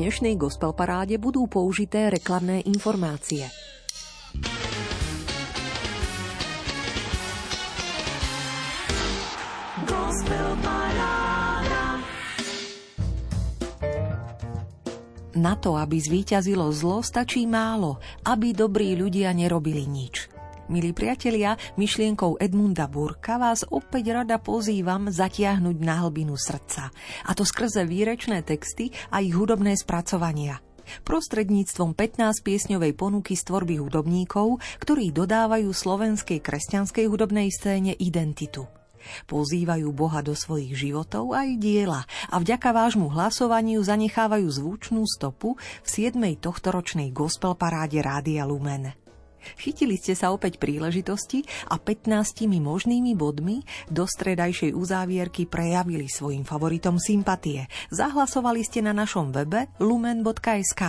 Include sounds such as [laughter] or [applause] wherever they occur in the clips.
dnešnej gospel paráde budú použité reklamné informácie. Na to, aby zvíťazilo zlo, stačí málo, aby dobrí ľudia nerobili nič. Milí priatelia, myšlienkou Edmunda Burka vás opäť rada pozývam zatiahnuť na hlbinu srdca. A to skrze výrečné texty a ich hudobné spracovania prostredníctvom 15-piesňovej ponuky z tvorby hudobníkov, ktorí dodávajú slovenskej kresťanskej hudobnej scéne identitu. Pozývajú Boha do svojich životov aj diela a vďaka vášmu hlasovaniu zanechávajú zvučnú stopu v 7. tohtoročnej gospel paráde Rádia Lumen. Chytili ste sa opäť príležitosti a 15 možnými bodmi do stredajšej uzávierky prejavili svojim favoritom sympatie. Zahlasovali ste na našom webe lumen.sk.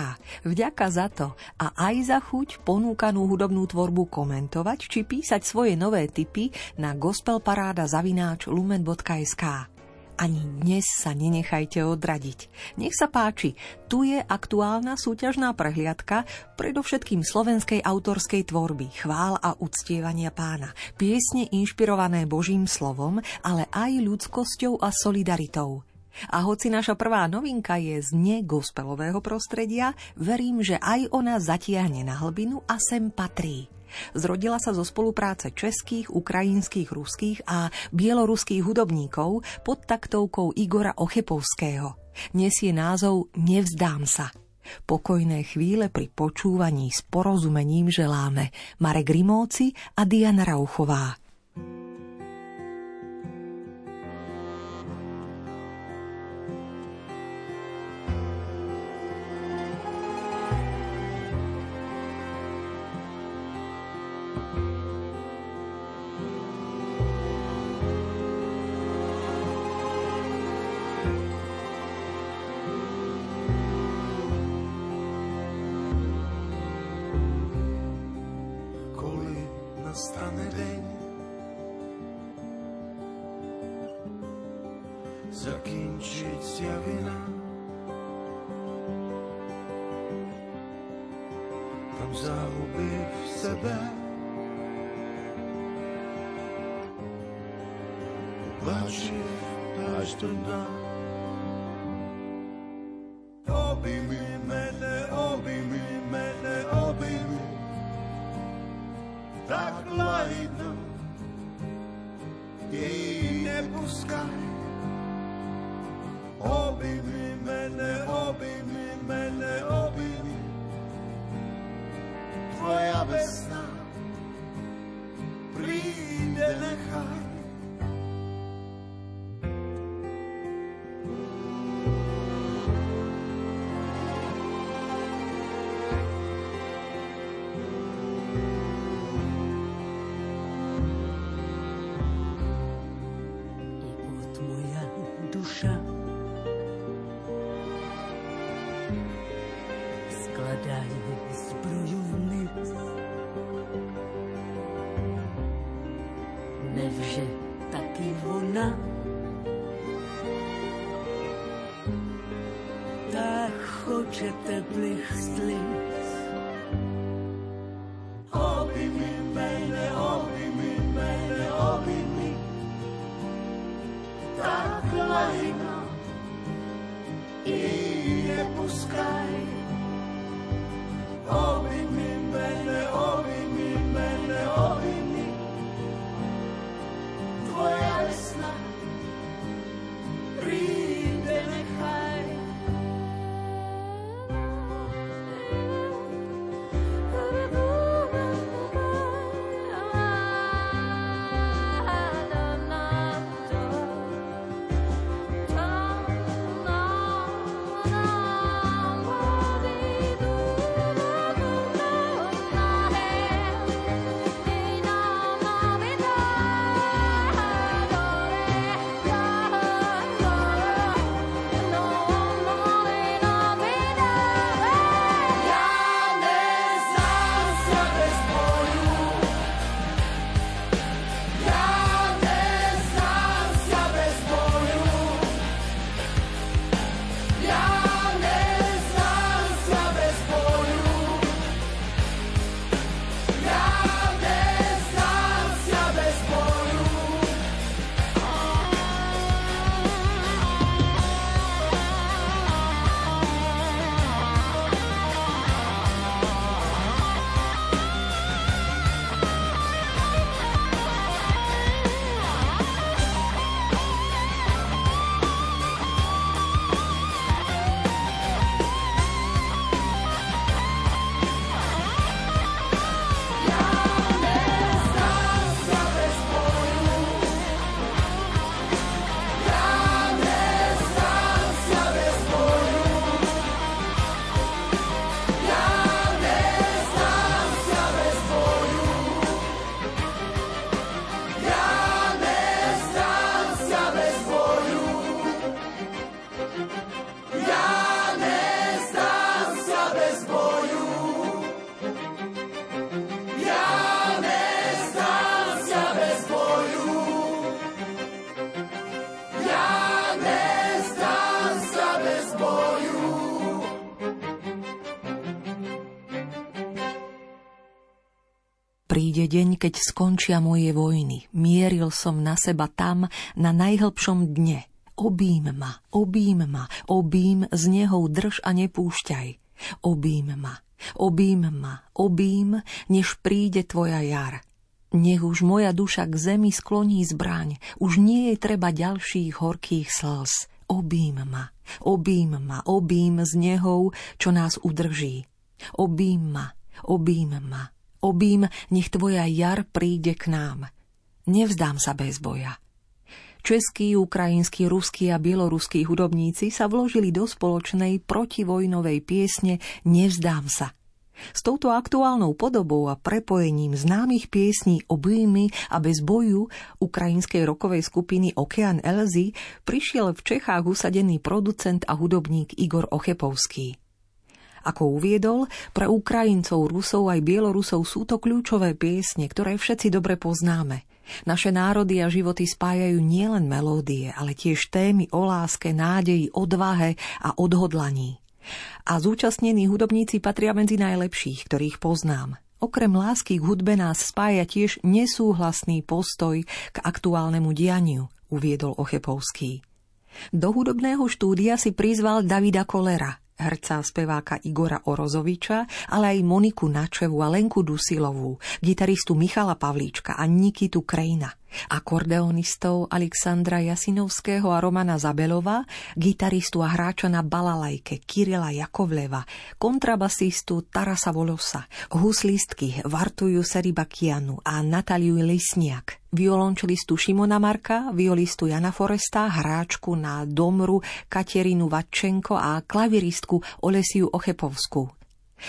Vďaka za to a aj za chuť ponúkanú hudobnú tvorbu komentovať či písať svoje nové tipy na gospelparáda zavináč lumen.sk. Ani dnes sa nenechajte odradiť. Nech sa páči, tu je aktuálna súťažná prehliadka predovšetkým slovenskej autorskej tvorby, chvál a uctievania pána, piesne inšpirované Božím slovom, ale aj ľudskosťou a solidaritou. A hoci naša prvá novinka je z negospelového prostredia, verím, že aj ona zatiahne na hlbinu a sem patrí. Zrodila sa zo spolupráce českých, ukrajinských, ruských a bieloruských hudobníkov pod taktovkou Igora Ochepovského. Nesie názov Nevzdám sa. Pokojné chvíle pri počúvaní s porozumením želáme Marek Rimóci a Diana Rauchová. tak lajdno jej nepускaj. Oby mi keď skončia moje vojny. Mieril som na seba tam, na najhlbšom dne. Obím ma, obím ma, obím, z neho drž a nepúšťaj. Obím ma, obím ma, obím, než príde tvoja jar. Nech už moja duša k zemi skloní zbraň, už nie je treba ďalších horkých slz. Obím ma, obím ma, obím z nehou, čo nás udrží. Obím ma, obím ma, obím, nech tvoja jar príde k nám. Nevzdám sa bez boja. Českí, ukrajinskí, ruskí a bieloruskí hudobníci sa vložili do spoločnej protivojnovej piesne Nevzdám sa. S touto aktuálnou podobou a prepojením známych piesní Obýmy a bez boju ukrajinskej rokovej skupiny Okean Elzy prišiel v Čechách usadený producent a hudobník Igor Ochepovský. Ako uviedol, pre Ukrajincov, Rusov aj Bielorusov sú to kľúčové piesne, ktoré všetci dobre poznáme. Naše národy a životy spájajú nielen melódie, ale tiež témy o láske, nádeji, odvahe a odhodlaní. A zúčastnení hudobníci patria medzi najlepších, ktorých poznám. Okrem lásky k hudbe nás spája tiež nesúhlasný postoj k aktuálnemu dianiu, uviedol Ochepovský. Do hudobného štúdia si prizval Davida Kolera, herca speváka Igora Orozoviča, ale aj Moniku Načevu a Lenku Dusilovú, gitaristu Michala Pavlíčka a Nikitu Krejna akordeonistov Alexandra Jasinovského a Romana Zabelova, gitaristu a hráča na balalajke Kirila Jakovleva, kontrabasistu Tarasa Volosa, huslistky Vartuju Seribakianu a Nataliu Lisniak, violončelistu Šimona Marka, violistu Jana Foresta, hráčku na domru Katerinu Vatčenko a klaviristku Olesiu Ochepovskú.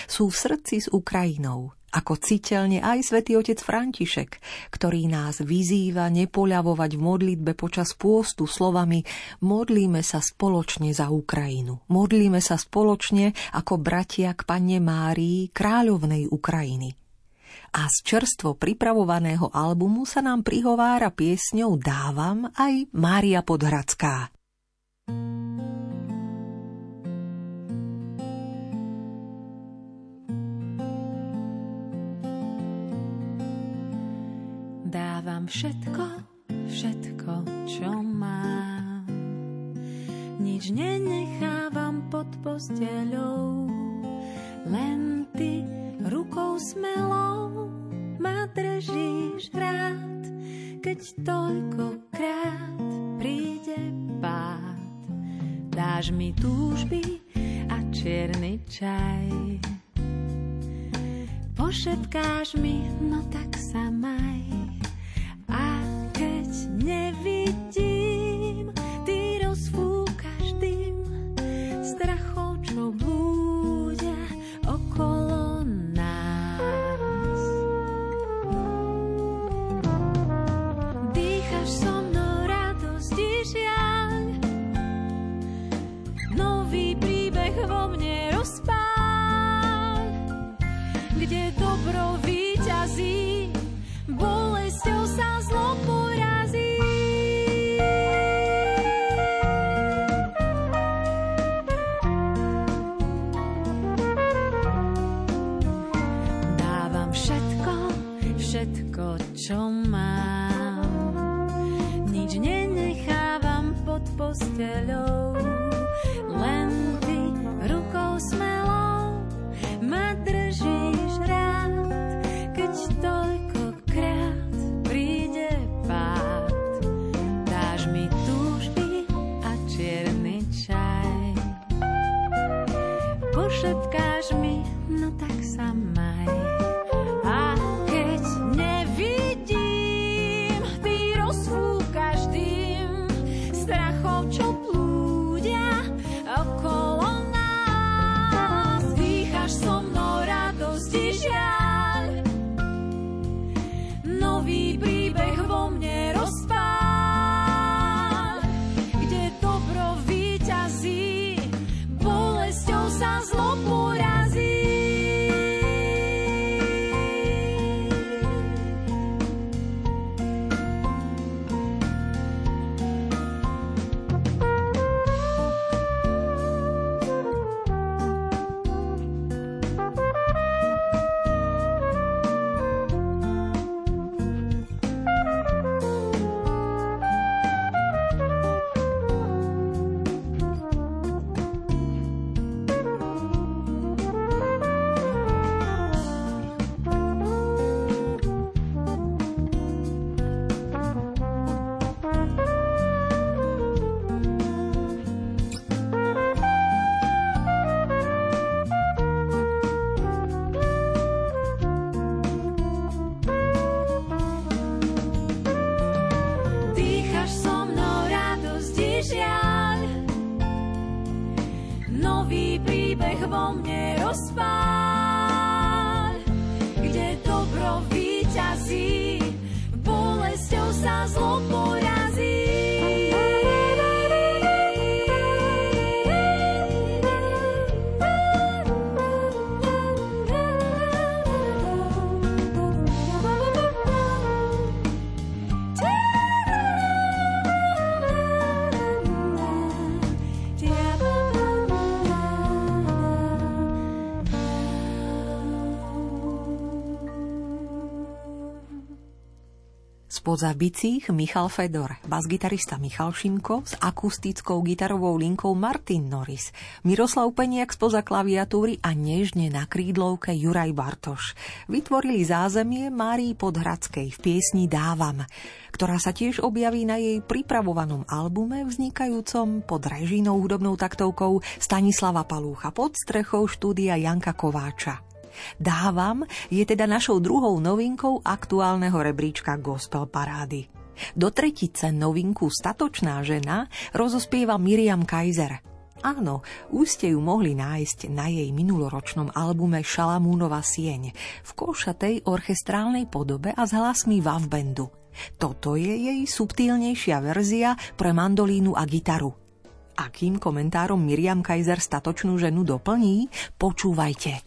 Sú v srdci s Ukrajinou, ako citeľne aj svätý otec František, ktorý nás vyzýva nepoľavovať v modlitbe počas pôstu slovami modlíme sa spoločne za Ukrajinu. Modlíme sa spoločne ako bratia k panne Márii, kráľovnej Ukrajiny. A z čerstvo pripravovaného albumu sa nám prihovára piesňou Dávam aj Mária Podhradská. Dávam všetko, všetko, čo mám. Nič nenechávam pod posteľou, len ty rukou smelou ma držíš rád, keď toľkokrát príde pád. Dáš mi túžby a čierny čaj. Pošepkáš mi, no tak sa maj. A keď nevidím, Spoza bicích Michal Fedor, basgitarista Michal Šimko s akustickou gitarovou linkou Martin Norris, Miroslav Peniak spoza klaviatúry a nežne na krídlovke Juraj Bartoš. Vytvorili zázemie Márii Podhradskej v piesni Dávam, ktorá sa tiež objaví na jej pripravovanom albume vznikajúcom pod režijnou hudobnou taktovkou Stanislava Palúcha pod strechou štúdia Janka Kováča. Dávam je teda našou druhou novinkou aktuálneho rebríčka Gospel Parády. Do tretice novinku Statočná žena rozospieva Miriam Kaiser. Áno, už ste ju mohli nájsť na jej minuloročnom albume Šalamúnova sieň v košatej orchestrálnej podobe a s hlasmi Wavbendu. Toto je jej subtilnejšia verzia pre mandolínu a gitaru. Akým komentárom Miriam Kaiser statočnú ženu doplní? Počúvajte.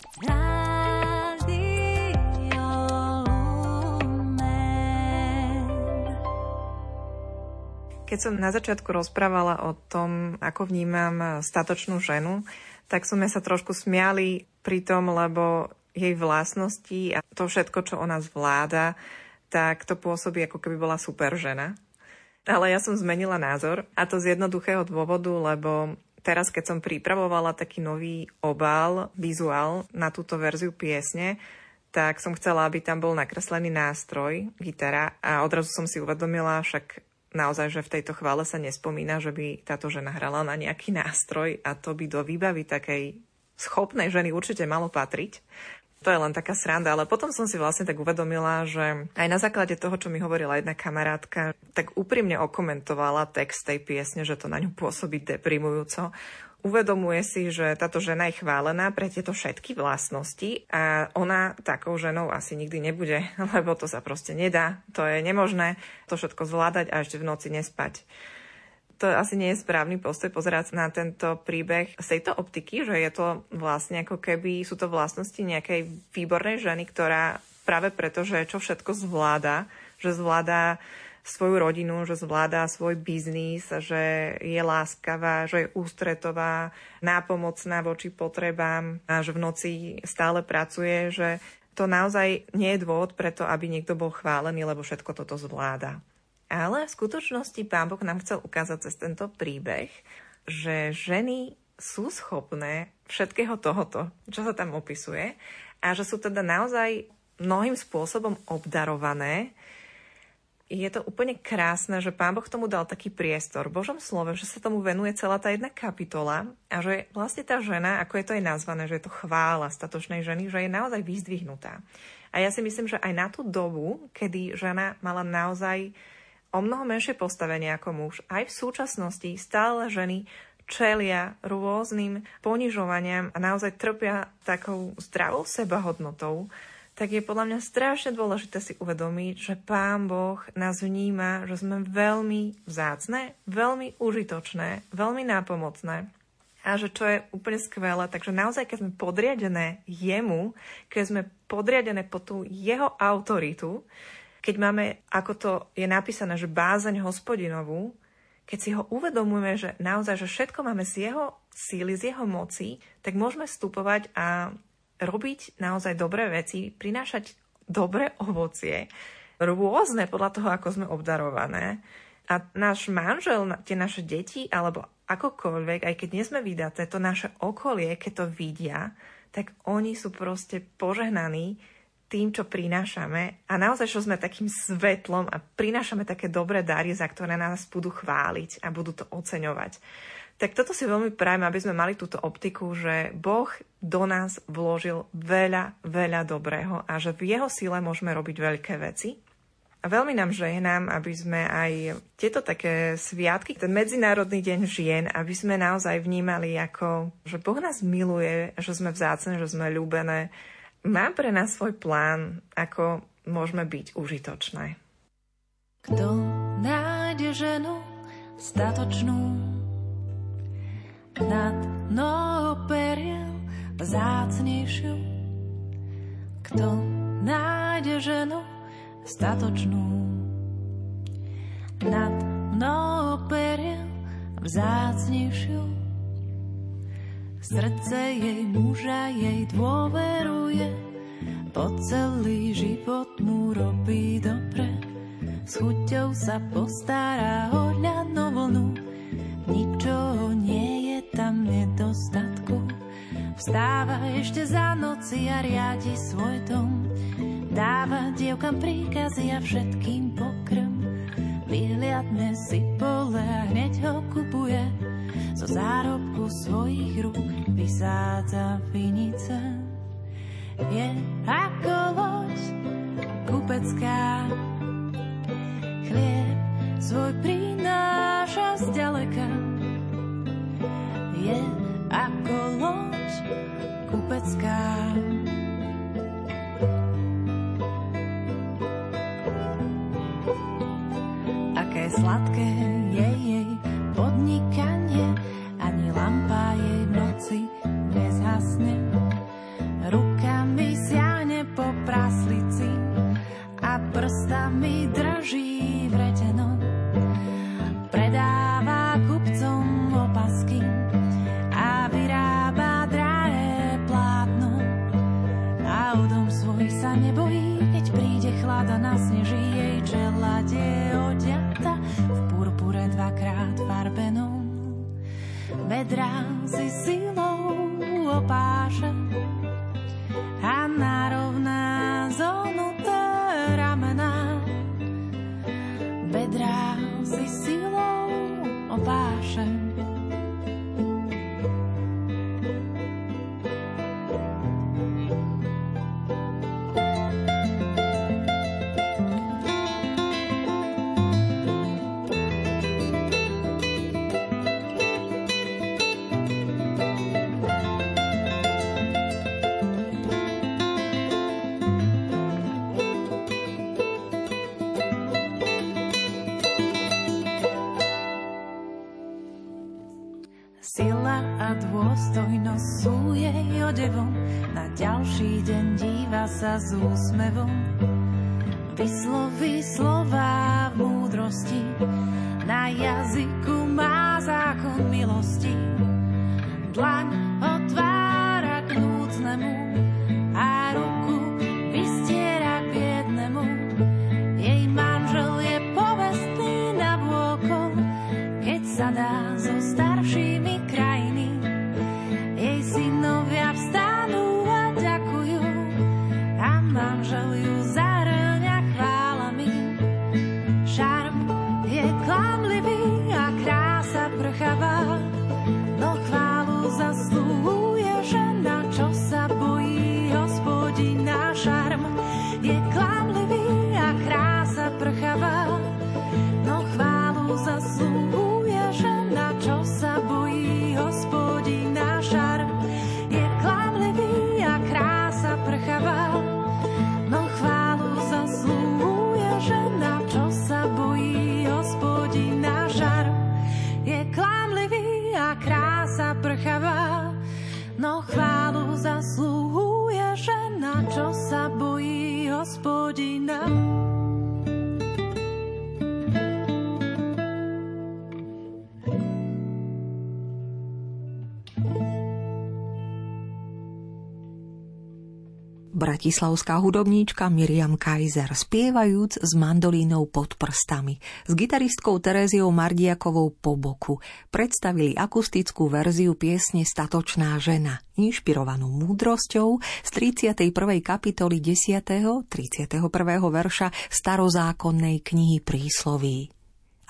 Keď som na začiatku rozprávala o tom, ako vnímam statočnú ženu, tak sme sa trošku smiali pri tom, lebo jej vlastnosti a to všetko, čo ona zvláda, tak to pôsobí, ako keby bola super žena. Ale ja som zmenila názor a to z jednoduchého dôvodu, lebo teraz, keď som pripravovala taký nový obal, vizuál na túto verziu piesne, tak som chcela, aby tam bol nakreslený nástroj, gitara a odrazu som si uvedomila, však naozaj, že v tejto chvále sa nespomína, že by táto žena hrala na nejaký nástroj a to by do výbavy takej schopnej ženy určite malo patriť. To je len taká sranda, ale potom som si vlastne tak uvedomila, že aj na základe toho, čo mi hovorila jedna kamarátka, tak úprimne okomentovala text tej piesne, že to na ňu pôsobí deprimujúco uvedomuje si, že táto žena je chválená pre tieto všetky vlastnosti a ona takou ženou asi nikdy nebude, [laughs] lebo to sa proste nedá, to je nemožné to všetko zvládať a ešte v noci nespať. To asi nie je správny postoj pozerať na tento príbeh z tejto optiky, že je to vlastne ako keby sú to vlastnosti nejakej výbornej ženy, ktorá práve preto, že čo všetko zvláda, že zvláda svoju rodinu, že zvláda svoj biznis, že je láskavá, že je ústretová, nápomocná voči potrebám a že v noci stále pracuje, že to naozaj nie je dôvod preto, aby niekto bol chválený, lebo všetko toto zvláda. Ale v skutočnosti pán Boh nám chcel ukázať cez tento príbeh, že ženy sú schopné všetkého tohoto, čo sa tam opisuje, a že sú teda naozaj mnohým spôsobom obdarované je to úplne krásne, že Pán Boh tomu dal taký priestor v Božom slove, že sa tomu venuje celá tá jedna kapitola a že vlastne tá žena, ako je to aj nazvané, že je to chvála statočnej ženy, že je naozaj vyzdvihnutá. A ja si myslím, že aj na tú dobu, kedy žena mala naozaj o mnoho menšie postavenie ako muž, aj v súčasnosti stále ženy čelia rôznym ponižovaniam a naozaj trpia takou zdravou sebahodnotou, tak je podľa mňa strašne dôležité si uvedomiť, že Pán Boh nás vníma, že sme veľmi vzácne, veľmi užitočné, veľmi nápomocné a že čo je úplne skvelé, takže naozaj, keď sme podriadené jemu, keď sme podriadené po tú jeho autoritu, keď máme, ako to je napísané, že bázeň hospodinovú, keď si ho uvedomujeme, že naozaj, že všetko máme z jeho síly, z jeho moci, tak môžeme vstupovať a robiť naozaj dobré veci, prinášať dobré ovocie, rôzne podľa toho, ako sme obdarované. A náš manžel, tie naše deti, alebo akokoľvek, aj keď nie sme vydaté, to naše okolie, keď to vidia, tak oni sú proste požehnaní tým, čo prinášame a naozaj, čo sme takým svetlom a prinášame také dobré dary, za ktoré nás budú chváliť a budú to oceňovať. Tak toto si veľmi prajem, aby sme mali túto optiku, že Boh do nás vložil veľa, veľa dobrého a že v jeho sile môžeme robiť veľké veci. A veľmi nám ženám, aby sme aj tieto také sviatky, ten Medzinárodný deň žien, aby sme naozaj vnímali ako, že Boh nás miluje, že sme vzácne, že sme ľúbené. Má pre nás svoj plán, ako môžeme byť užitočné. Kto nájde ženu statočnú nad mnoho periel vzácnejšiu, kto nájde ženu statočnú. Nad mnoho perien vzácnejšiu. Srdce jej muža jej dôveruje, po celý život mu robí dobre. S chuťou sa postará o vlnu, nie je tam nedostatku. Vstáva ešte za noci a riadi svoj dom Dáva dievkam príkazy a všetkým pokrm. Vyhliadne si pole a hneď ho kupuje. Zo zárobku svojich rúk vysádza vinice. Je ako loď kupecká. Chlieb svoj prináša zďaleka. Je ako loď kupecká. sladké je jej podnikanie, ani lampa jej noci nezhasne. Rukami siahne po praslici a prstami drží Vedrá si silou opáše sa s úsmevom vysloví slova v múdrosti. Na jazyku má zákon milosti. Dlaň otvára k núcnemu bratislavská hudobníčka Miriam Kaiser, spievajúc s mandolínou pod prstami, s gitaristkou Tereziou Mardiakovou po boku, predstavili akustickú verziu piesne Statočná žena, inšpirovanú múdrosťou z 31. kapitoly 10. 31. verša starozákonnej knihy prísloví.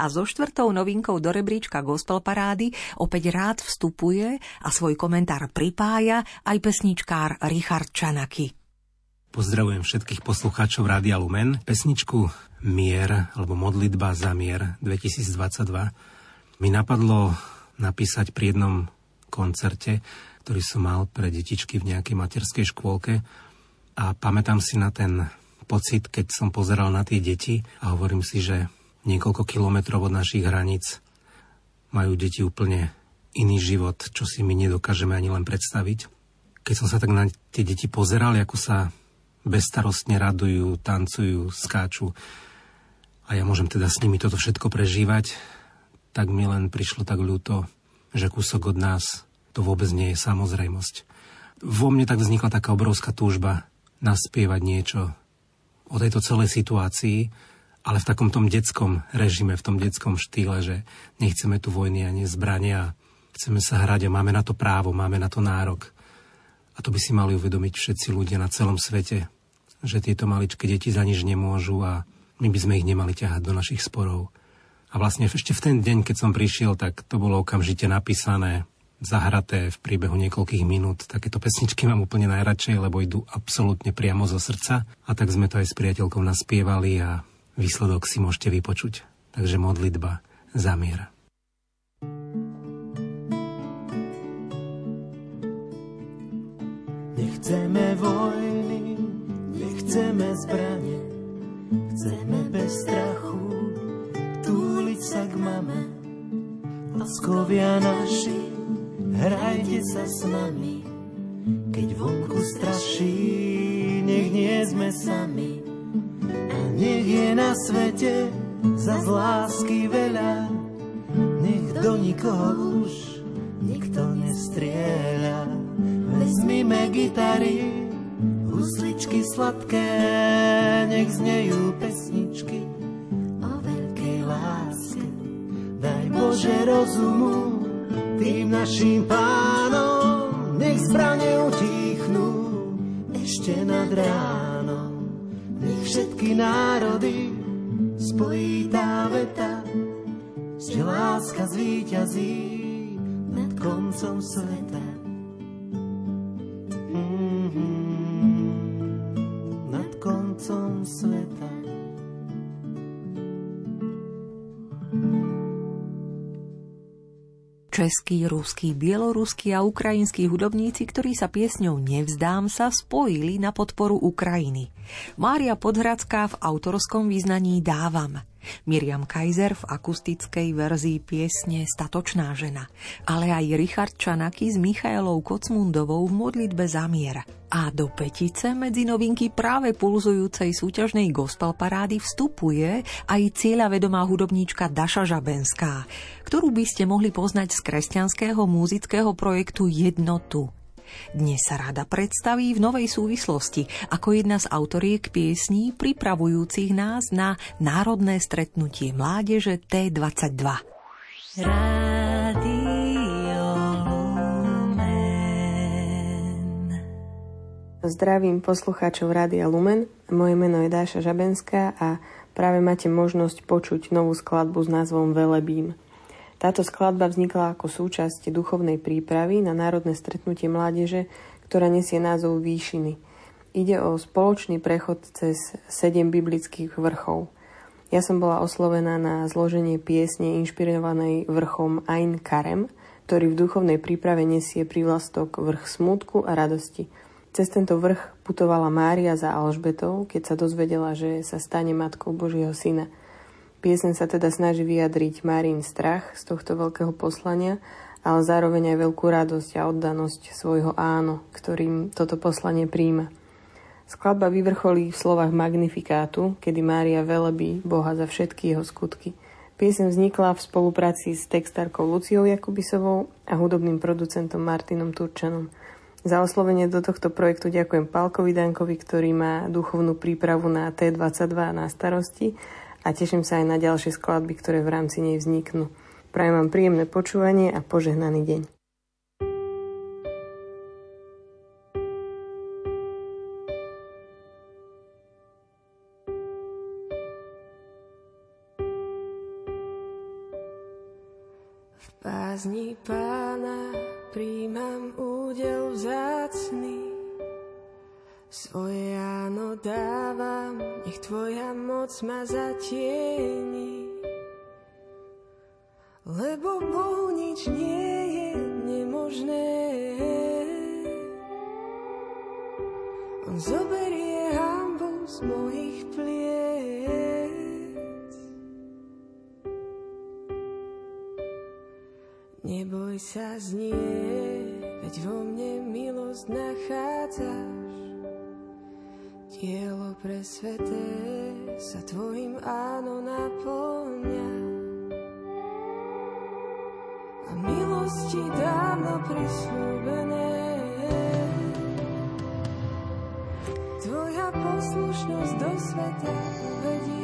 A so štvrtou novinkou do rebríčka Gospel Parády opäť rád vstupuje a svoj komentár pripája aj pesničkár Richard Čanaky. Pozdravujem všetkých poslucháčov Rádia Lumen. Pesničku Mier, alebo Modlitba za mier 2022 mi napadlo napísať pri jednom koncerte, ktorý som mal pre detičky v nejakej materskej škôlke a pamätám si na ten pocit, keď som pozeral na tie deti a hovorím si, že niekoľko kilometrov od našich hraníc majú deti úplne iný život, čo si my nedokážeme ani len predstaviť. Keď som sa tak na tie deti pozeral, ako sa bezstarostne radujú, tancujú, skáču a ja môžem teda s nimi toto všetko prežívať, tak mi len prišlo tak ľúto, že kúsok od nás to vôbec nie je samozrejmosť. Vo mne tak vznikla taká obrovská túžba naspievať niečo o tejto celej situácii, ale v takom tom detskom režime, v tom detskom štýle, že nechceme tu vojny ani zbrania, chceme sa hrať a máme na to právo, máme na to nárok. A to by si mali uvedomiť všetci ľudia na celom svete, že tieto maličké deti za nič nemôžu a my by sme ich nemali ťahať do našich sporov. A vlastne ešte v ten deň, keď som prišiel, tak to bolo okamžite napísané, zahraté v priebehu niekoľkých minút. Takéto pesničky mám úplne najradšej, lebo idú absolútne priamo zo srdca. A tak sme to aj s priateľkou naspievali a výsledok si môžete vypočuť. Takže modlitba za mier. Nechceme vojny, nechceme zbranie, chceme bez strachu túliť sa k mame. Laskovia naši, hrajte sa s nami, keď vonku straší, nech nie sme sami. A nech je na svete za lásky veľa, nech do nikoho už nikto nestrieľa. Vezmime gitary, husličky sladké, nech znejú pesničky o veľkej láske. Daj Bože rozumu, tým našim pánom, nech zbrane utichnú ešte nad ránom. Nech všetky národy spojí tá veta, že láska zvíťazí nad koncom sveta. Sveta. Českí, ruskí, bieloruskí a ukrajinskí hudobníci, ktorí sa piesňou Nevzdám sa spojili na podporu Ukrajiny. Mária Podhradská v autorskom význaní Dávam. Miriam Kaiser v akustickej verzii piesne Statočná žena, ale aj Richard Čanaky s Michailou Kocmundovou v modlitbe za mier. A do petice medzi novinky práve pulzujúcej súťažnej gospel parády vstupuje aj cieľa vedomá hudobníčka Daša Žabenská, ktorú by ste mohli poznať z kresťanského muzického projektu Jednotu. Dnes sa rada predstaví v novej súvislosti ako jedna z autoriek piesní pripravujúcich nás na národné stretnutie mládeže T22. Zdravím poslucháčov Rádia Lumen. Moje meno je Dáša Žabenská a práve máte možnosť počuť novú skladbu s názvom Velebím. Táto skladba vznikla ako súčasť duchovnej prípravy na národné stretnutie mládeže, ktorá nesie názov Výšiny. Ide o spoločný prechod cez sedem biblických vrchov. Ja som bola oslovená na zloženie piesne inšpirovanej vrchom Ain Karem, ktorý v duchovnej príprave nesie prívlastok vrch smutku a radosti. Cez tento vrch putovala Mária za Alžbetou, keď sa dozvedela, že sa stane matkou Božieho syna – Piesen sa teda snaží vyjadriť Márin strach z tohto veľkého poslania, ale zároveň aj veľkú radosť a oddanosť svojho áno, ktorým toto poslanie príjma. Skladba vyvrcholí v slovách Magnifikátu, kedy Mária velebí Boha za všetky jeho skutky. Piesem vznikla v spolupráci s textárkou Luciou Jakubisovou a hudobným producentom Martinom Turčanom. Za oslovenie do tohto projektu ďakujem Palkovi Dankovi, ktorý má duchovnú prípravu na T22 na starosti a teším sa aj na ďalšie skladby, ktoré v rámci nej vzniknú. Prajem vám príjemné počúvanie a požehnaný deň. V pána príjmam údel vzácný, svoje ja dávam, nech Tvoja moc ma zatieni. Lebo Bohu nič nie je nemožné. On zoberie hambu z mojich pliec. Neboj sa znie, veď vo mne milosť nachádzaš. Dielo pre sveté sa tvojim áno naplňa. A milosti dávno prislúbené. Tvoja poslušnosť do sveta vedie.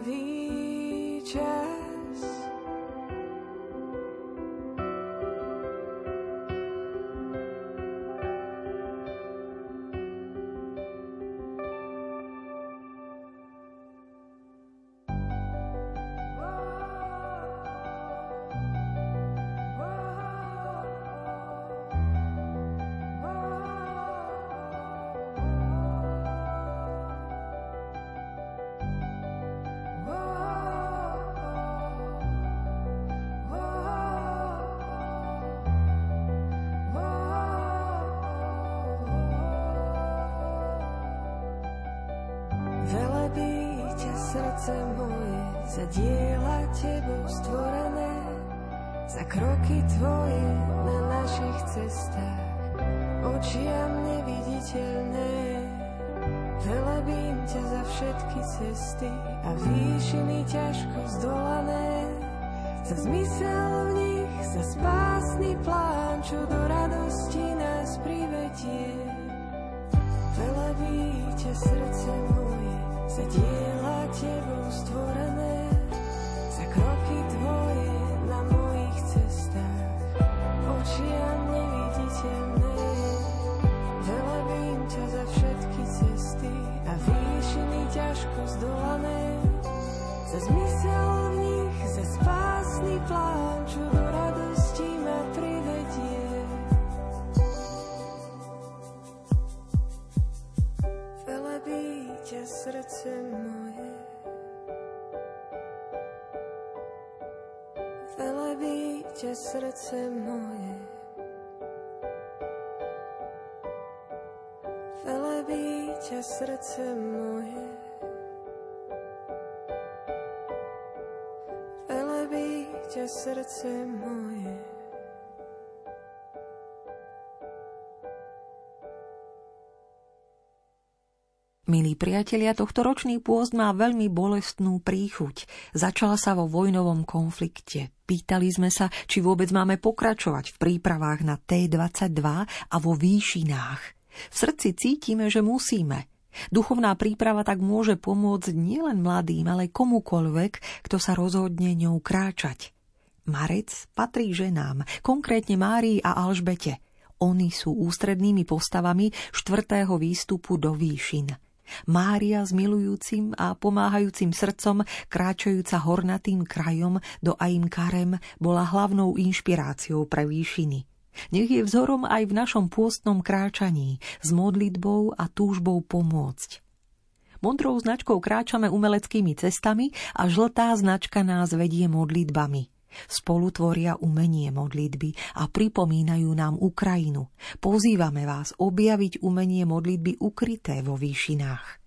Pravý plán, srdce moje. Milí priatelia, tohto ročný pôst má veľmi bolestnú príchuť. Začala sa vo vojnovom konflikte. Pýtali sme sa, či vôbec máme pokračovať v prípravách na T-22 a vo výšinách. V srdci cítime, že musíme. Duchovná príprava tak môže pomôcť nielen mladým, ale komukoľvek, kto sa rozhodne ňou kráčať. Marec patrí ženám, konkrétne Márii a Alžbete. Oni sú ústrednými postavami štvrtého výstupu do výšin. Mária s milujúcim a pomáhajúcim srdcom, kráčajúca hornatým krajom do Aim Karem, bola hlavnou inšpiráciou pre výšiny. Nech je vzorom aj v našom pôstnom kráčaní, s modlitbou a túžbou pomôcť. Modrou značkou kráčame umeleckými cestami a žltá značka nás vedie modlitbami. Spolu tvoria umenie modlitby a pripomínajú nám Ukrajinu. Pozývame vás objaviť umenie modlitby ukryté vo výšinách.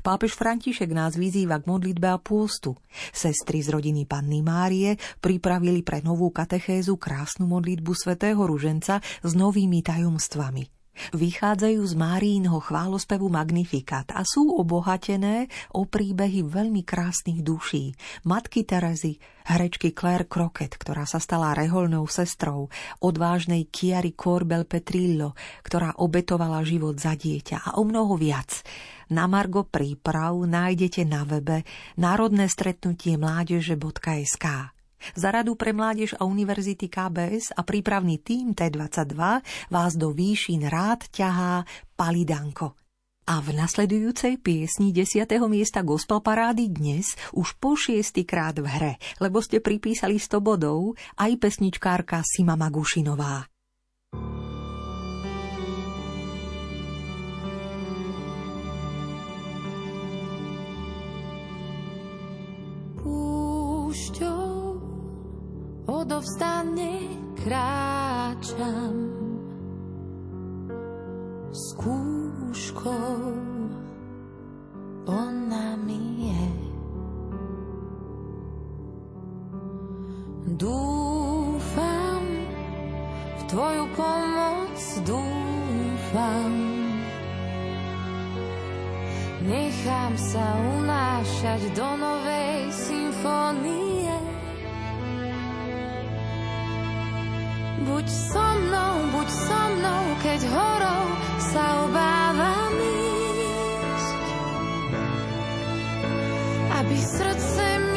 Pápež František nás vyzýva k modlitbe a pôstu. Sestry z rodiny Panny Márie pripravili pre novú katechézu krásnu modlitbu svätého Ruženca s novými tajomstvami. Vychádzajú z Márínho chválospevu Magnifikat a sú obohatené o príbehy veľmi krásnych duší. Matky Terezy, herečky Claire Crocket, ktorá sa stala reholnou sestrou, odvážnej Chiari Corbel Petrillo, ktorá obetovala život za dieťa a o mnoho viac. Na Margo príprav nájdete na webe národné stretnutie mládeže.sk. Za Radu pre mládež a univerzity KBS a prípravný tým T22 vás do výšin rád ťahá Palidanko. A v nasledujúcej piesni 10. miesta gospel parády dnes už po šiestýkrát v hre, lebo ste pripísali 100 bodov aj pesničkárka Sima Magušinová. Púšťou odovzdane kráčam skúškou ona mi je dúfam v tvoju pomoc dúfam. Nechám sa unášať do novej symfónie Buď so mnou, buď so mnou, keď horou sa obávam ísť. Aby srdce mi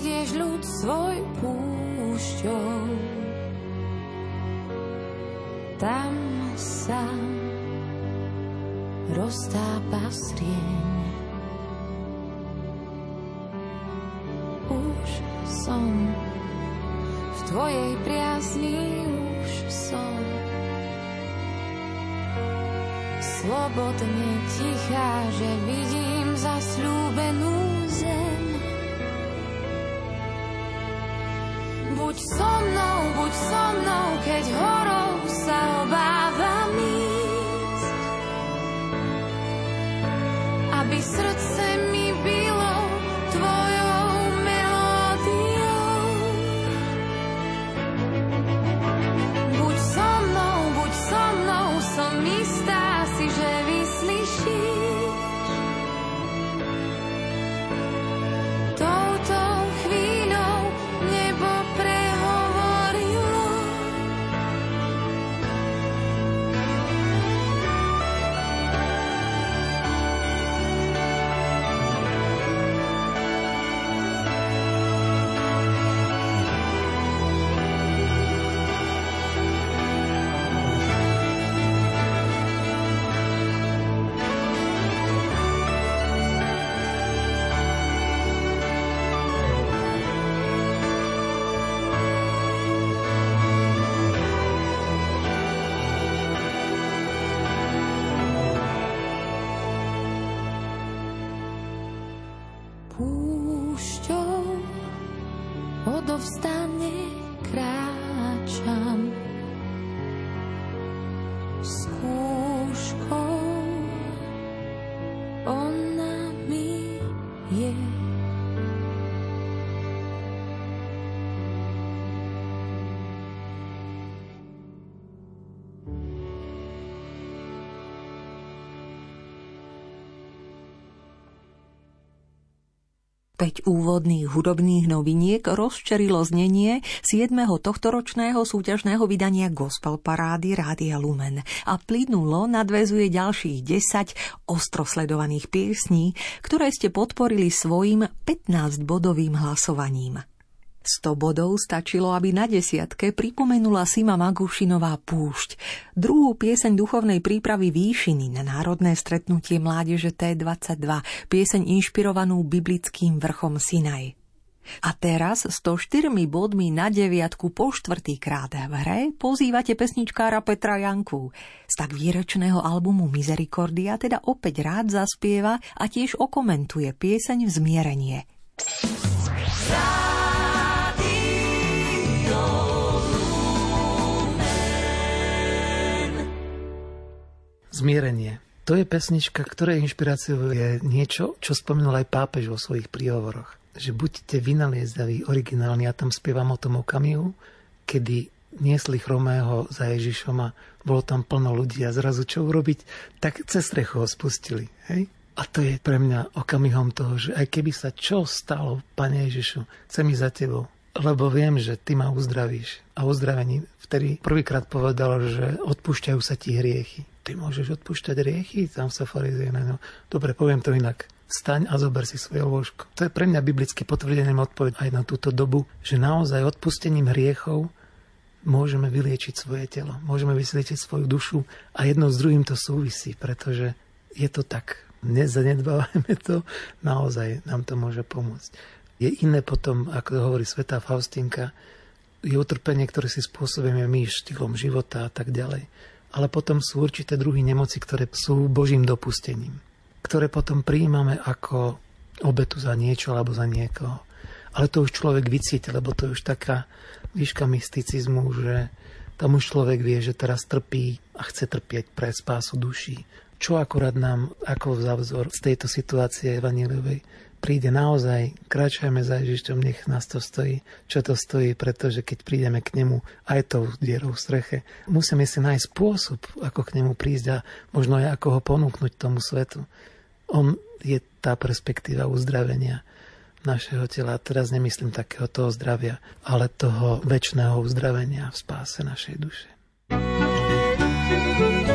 vedieš ľud svoj púšťou. Tam sa roztápa strieň. Už som v tvojej priazni, už som slobodne tichá, že vidím zasľúbenú so mnou, buď so mnou, keď horou sa obávam 5 úvodných hudobných noviniek rozčerilo znenie 7. tohtoročného súťažného vydania Gospel Parády Rádia Lumen a plynulo nadvezuje ďalších 10 ostrosledovaných piesní, ktoré ste podporili svojim 15-bodovým hlasovaním. 100 bodov stačilo, aby na desiatke pripomenula Sima Magušinová púšť, druhú pieseň duchovnej prípravy Výšiny na národné stretnutie mládeže T22, pieseň inšpirovanú biblickým vrchom Sinaj. A teraz 104 bodmi na deviatku po štvrtýkrát v hre pozývate pesničkára Petra Janku. Z tak výrečného albumu Misericordia teda opäť rád zaspieva a tiež okomentuje pieseň v zmierenie. Zmierenie. To je pesnička, ktorej inšpiráciou je niečo, čo spomenul aj pápež vo svojich príhovoroch. Že buďte vynaliezdaví, originálni. Ja tam spievam o tom okamihu, kedy niesli chromého za Ježišom a bolo tam plno ľudí a zrazu čo urobiť, tak cez strechu ho spustili. Hej? A to je pre mňa okamihom toho, že aj keby sa čo stalo, Pane Ježišu, chcem ísť za Tebou, lebo viem, že Ty ma uzdravíš. A uzdravení vtedy prvýkrát povedal, že odpúšťajú sa ti hriechy ty môžeš odpúšťať riechy? Tam sa farizej no, Dobre, poviem to inak. Staň a zober si svoje lôžko. To je pre mňa biblicky potvrdením odpoveď aj na túto dobu, že naozaj odpustením hriechov môžeme vyliečiť svoje telo, môžeme vyliečiť svoju dušu a jedno s druhým to súvisí, pretože je to tak. Nezanedbávajme to, naozaj nám to môže pomôcť. Je iné potom, ako hovorí svetá Faustinka, je utrpenie, ktoré si spôsobíme my štýlom života a tak ďalej ale potom sú určité druhy nemoci, ktoré sú Božím dopustením, ktoré potom prijímame ako obetu za niečo alebo za niekoho. Ale to už človek vycíti, lebo to je už taká výška mysticizmu, že tam už človek vie, že teraz trpí a chce trpieť pre spásu duší. Čo akurát nám ako vzor z tejto situácie evaníliovej príde naozaj, kráčajme za Ježišťom, nech nás to stojí, čo to stojí, pretože keď prídeme k nemu aj tou dierou v streche, musíme si nájsť spôsob, ako k nemu prísť a možno aj ako ho ponúknuť tomu svetu. On je tá perspektíva uzdravenia našeho tela. Teraz nemyslím takého toho zdravia, ale toho väčšného uzdravenia v spáse našej duše. thank you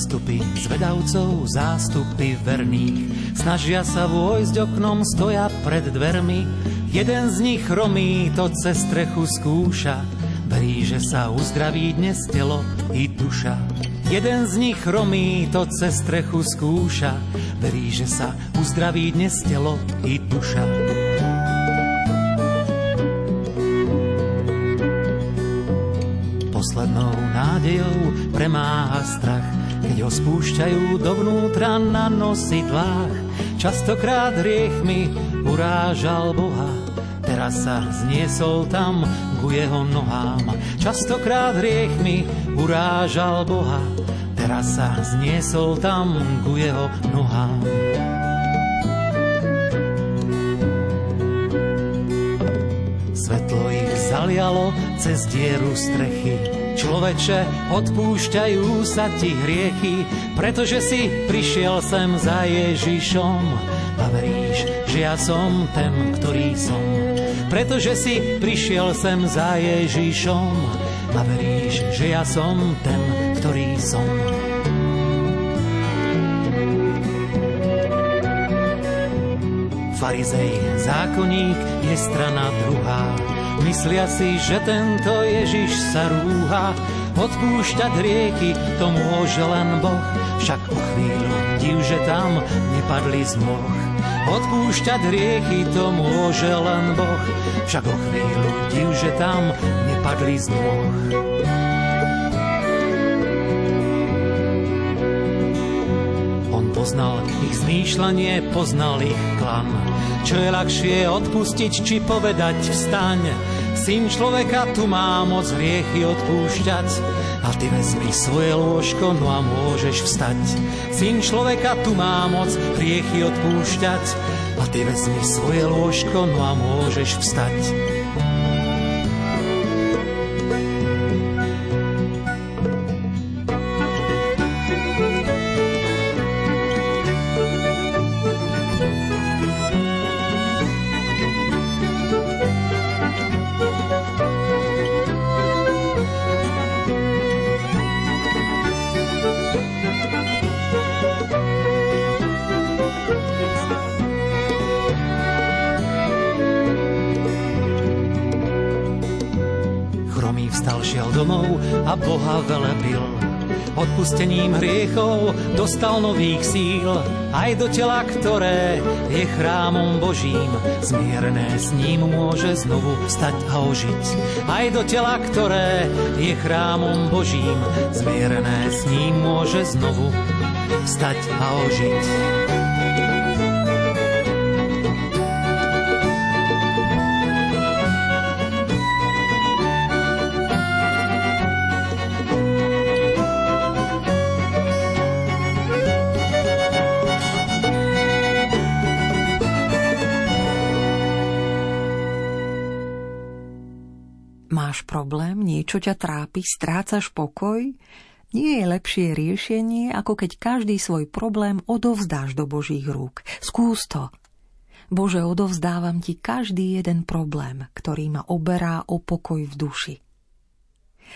Zástupy zvedavcov, zástupy verných. Snažia sa vojsť oknom, stoja pred dvermi. Jeden z nich romí to cez strechu skúša. Verí, že sa uzdraví dnes telo i duša. Jeden z nich romí to cez strechu skúša. Verí, že sa uzdraví dnes telo i duša. Poslednou nádejou premáha strach keď ho spúšťajú dovnútra na nosidlách. Častokrát hriechmi urážal Boha, teraz sa zniesol tam ku jeho nohám. Častokrát hriechmi urážal Boha, teraz sa zniesol tam ku jeho nohám. Svetlo ich zalialo cez dieru strechy, Človeče, odpúšťajú sa ti hriechy, pretože si prišiel sem za Ježišom a veríš, že ja som ten, ktorý som. Pretože si prišiel sem za Ježišom a veríš, že ja som ten, ktorý som. Farizej, zákonník je strana druhá Myslia si, že tento Ježiš sa rúha, odpúšťať rieky to môže len Boh. Však o chvíľu div, že tam nepadli z moh. Odpúšťať rieky to môže len Boh. Však o chvíľu div, že tam nepadli z moh. Zmýšľanie, poznal ich klam. Čo je ľahšie odpustiť, či povedať vstaň. Syn človeka tu má moc hriechy odpúšťať. A ty vezmi svoje lôžko, no a môžeš vstať. Syn človeka tu má moc hriechy odpúšťať. A ty vezmi svoje lôžko, no a môžeš vstať. Boha velebil. Odpustením hriechov dostal nových síl, aj do tela, ktoré je chrámom Božím. Zmierné s ním môže znovu stať a ožiť. Aj do tela, ktoré je chrámom Božím. Zmierné s ním môže znovu stať a ožiť. Problém, niečo ťa trápi, strácaš pokoj? Nie je lepšie riešenie, ako keď každý svoj problém odovzdáš do Božích rúk. Skús to. Bože, odovzdávam ti každý jeden problém, ktorý ma oberá o pokoj v duši.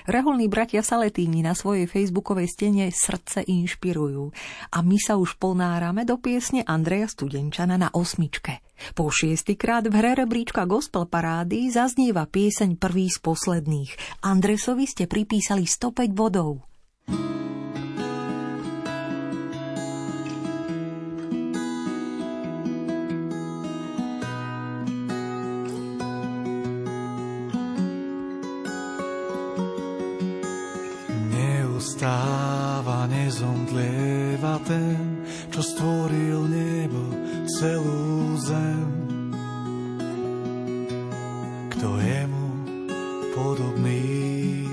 Reholní bratia Saletíni na svojej facebookovej stene srdce inšpirujú a my sa už ponárame do piesne Andreja Studenčana na osmičke. Po šiestýkrát v hre rebríčka Gospel Parády zaznieva pieseň prvý z posledných. Andresovi ste pripísali 105 bodov. Neustáva, celú zem. Kto je mu podobný,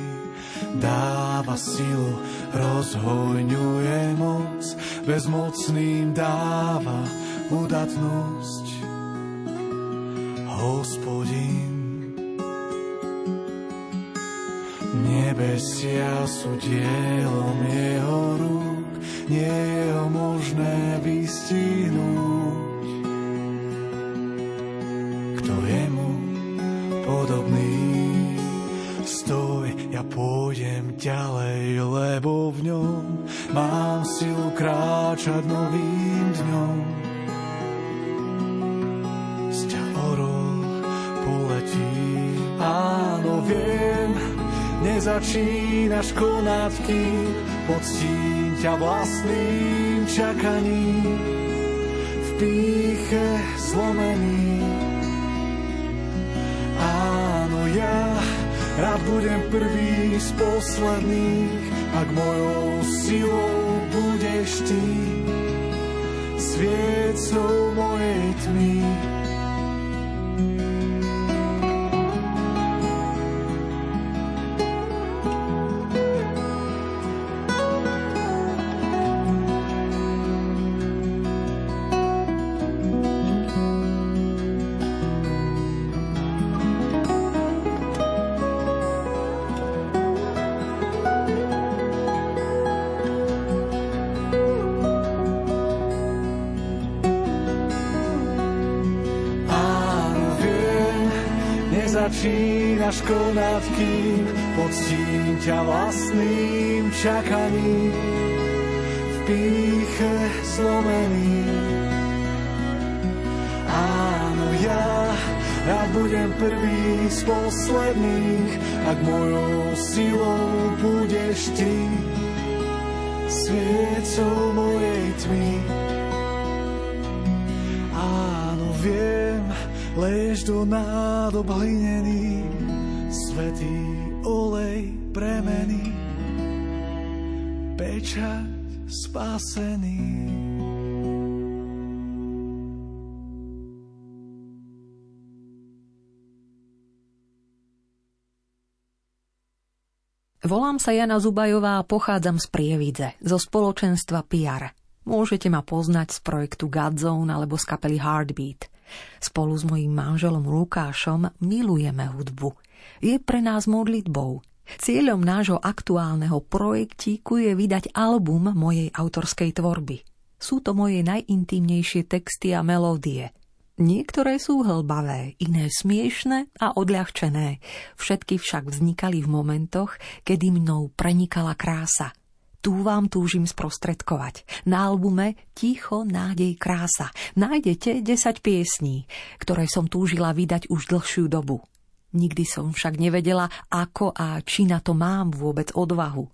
dáva silu, rozhojňuje moc, bezmocným dáva udatnosť. Hospodin, nebesia sú dielom jeho rúk, nie je možné vystihnúť. Ja pôjdem ďalej, lebo v ňom mám silu kráčať novým dňom. Z ťa orol poletí, áno viem, nezačínaš konať, kým poctím ťa vlastným čakaním. V píche zlomený, áno ja rád budem prvý z posledných, ak mojou silou budeš ty, sviecou mojej tmy. Konať, kým poctím ťa vlastným čakaním. V píche zlomený. Áno, ja, ja budem prvý z posledných, ak mojou silou budeš ty, sviecou mojej tmy. Áno, viem, lež do nádob hlinený, svetý olej premeny, pečať spasený. Volám sa Jana Zubajová a pochádzam z Prievidze, zo spoločenstva PR. Môžete ma poznať z projektu Godzone alebo z kapely Heartbeat. Spolu s mojím manželom Lukášom milujeme hudbu. Je pre nás modlitbou. Cieľom nášho aktuálneho projektíku je vydať album mojej autorskej tvorby. Sú to moje najintímnejšie texty a melódie – Niektoré sú hlbavé, iné smiešne a odľahčené. Všetky však vznikali v momentoch, kedy mnou prenikala krása. Tu vám túžim sprostredkovať. Na albume Ticho, nádej, krása nájdete 10 piesní, ktoré som túžila vydať už dlhšiu dobu. Nikdy som však nevedela, ako a či na to mám vôbec odvahu.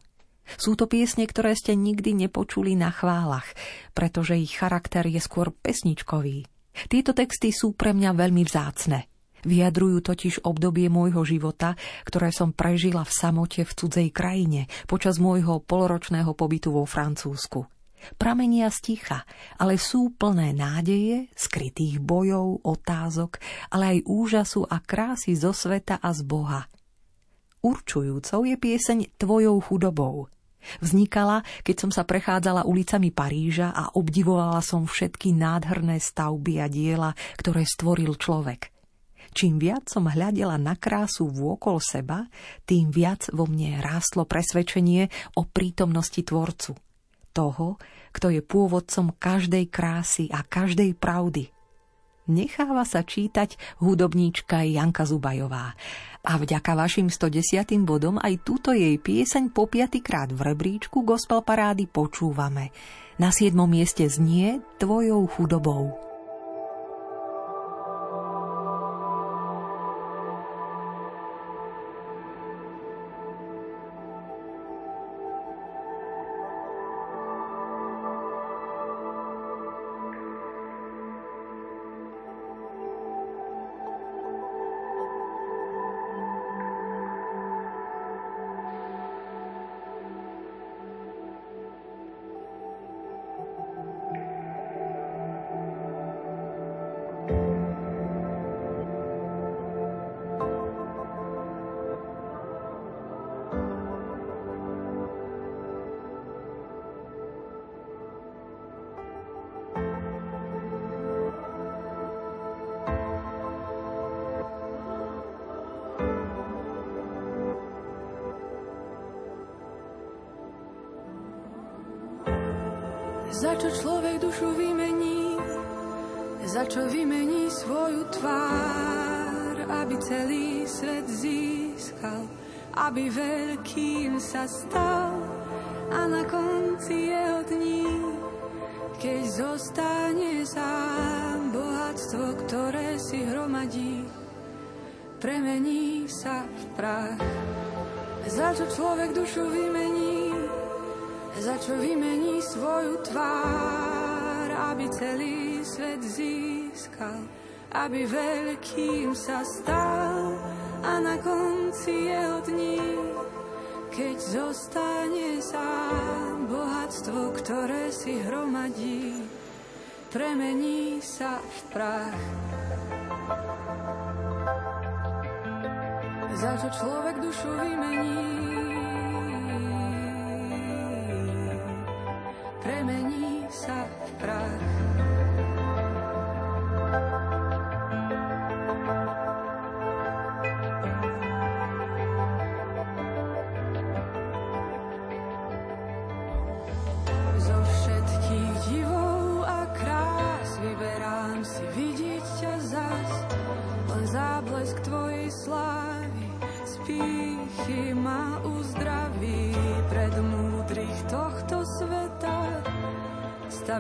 Sú to piesne, ktoré ste nikdy nepočuli na chválach, pretože ich charakter je skôr pesničkový. Tieto texty sú pre mňa veľmi vzácne. Vyjadrujú totiž obdobie môjho života, ktoré som prežila v samote v cudzej krajine počas môjho poloročného pobytu vo Francúzsku. Pramenia z ticha, ale sú plné nádeje, skrytých bojov, otázok, ale aj úžasu a krásy zo sveta a z Boha. Určujúcou je pieseň Tvojou chudobou. Vznikala, keď som sa prechádzala ulicami Paríža a obdivovala som všetky nádherné stavby a diela, ktoré stvoril človek. Čím viac som hľadela na krásu vôkol seba, tým viac vo mne rástlo presvedčenie o prítomnosti Tvorcu – toho, kto je pôvodcom každej krásy a každej pravdy. Necháva sa čítať hudobníčka Janka Zubajová. A vďaka vašim 110. bodom aj túto jej pieseň po piatýkrát v rebríčku Gospel Parády počúvame. Na siedmom mieste znie Tvojou chudobou.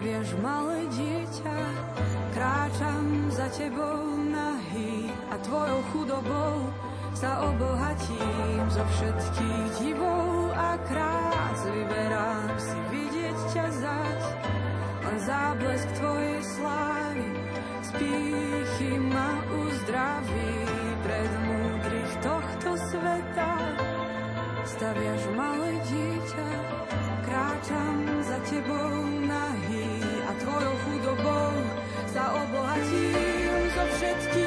Staviaš malé dieťa, kráčam za tebou nahý a tvojou chudobou sa obohatím zo všetkých divov a krás. Vyberám si vidieť ťa zať, len záblesk tvojej slávy z pýchy ma uzdraví pred múdrych tohto sveta. Staviaš malé dieťa, kráčam za tebou a tvojou chudobou sa obohatím zo všetkých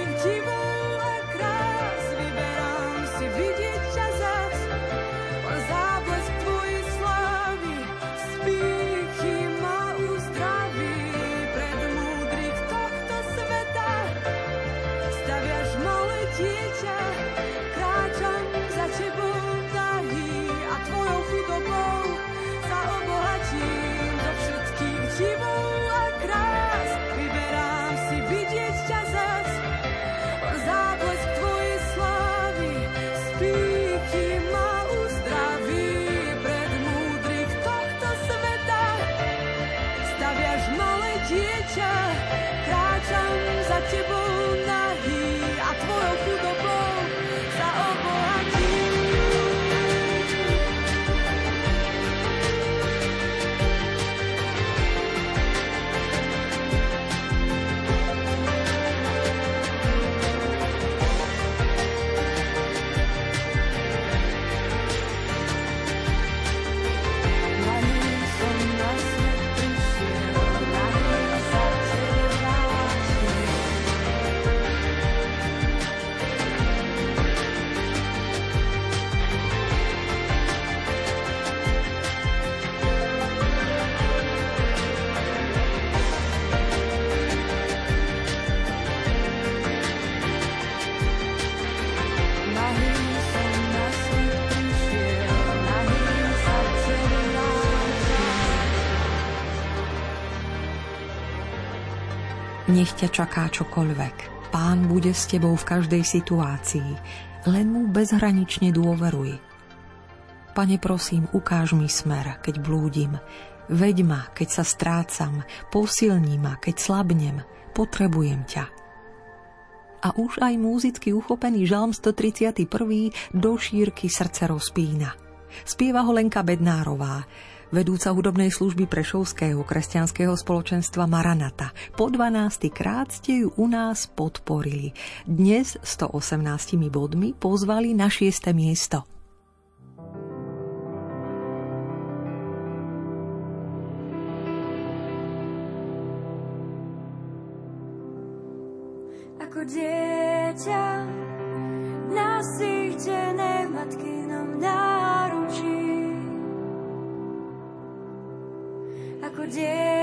Nech ťa čaká čokoľvek. Pán bude s tebou v každej situácii. Len mu bezhranične dôveruj. Pane, prosím, ukáž mi smer, keď blúdim. Veď ma, keď sa strácam. Posilni ma, keď slabnem. Potrebujem ťa. A už aj múzicky uchopený žalm 131. do šírky srdce rozpína. Spieva ho Lenka Bednárová vedúca hudobnej služby Prešovského kresťanského spoločenstva Maranata. Po 12. krát ste ju u nás podporili. Dnes 118 bodmi pozvali na 6. miesto. Ako dieťa nasýtené matkinom náručí ako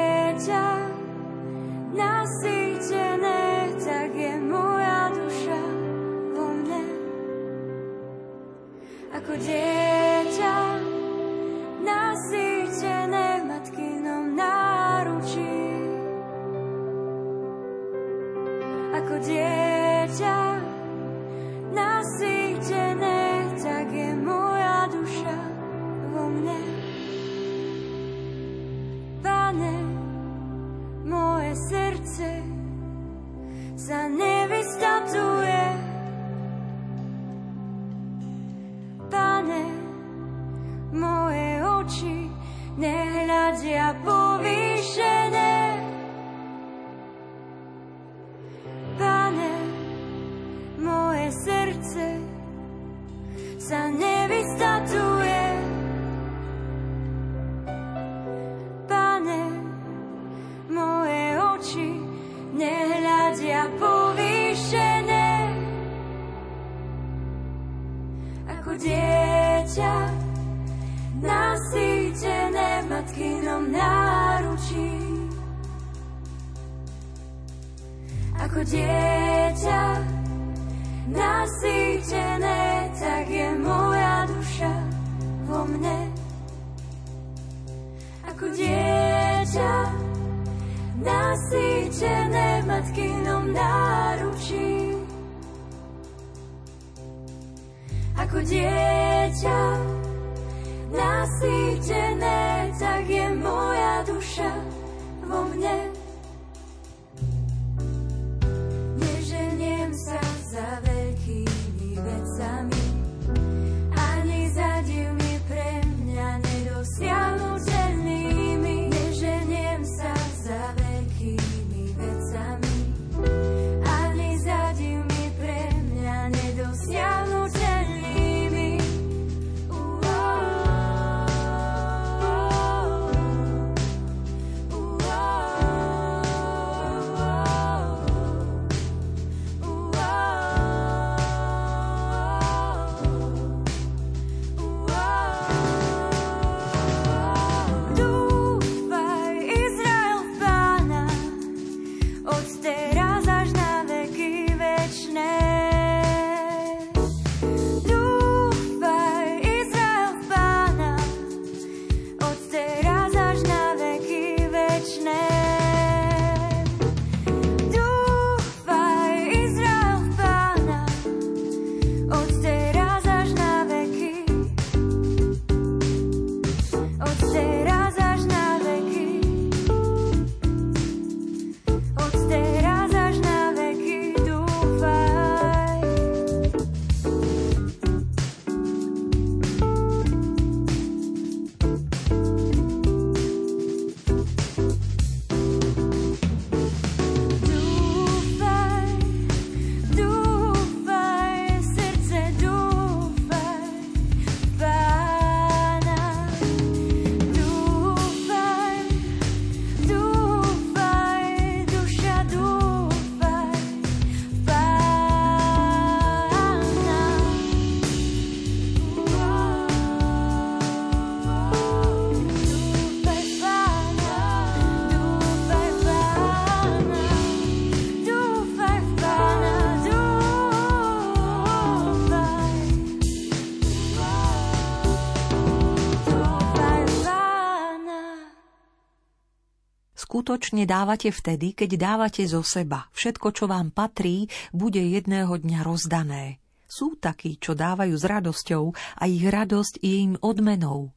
skutočne dávate vtedy, keď dávate zo seba. Všetko, čo vám patrí, bude jedného dňa rozdané. Sú takí, čo dávajú s radosťou a ich radosť je im odmenou.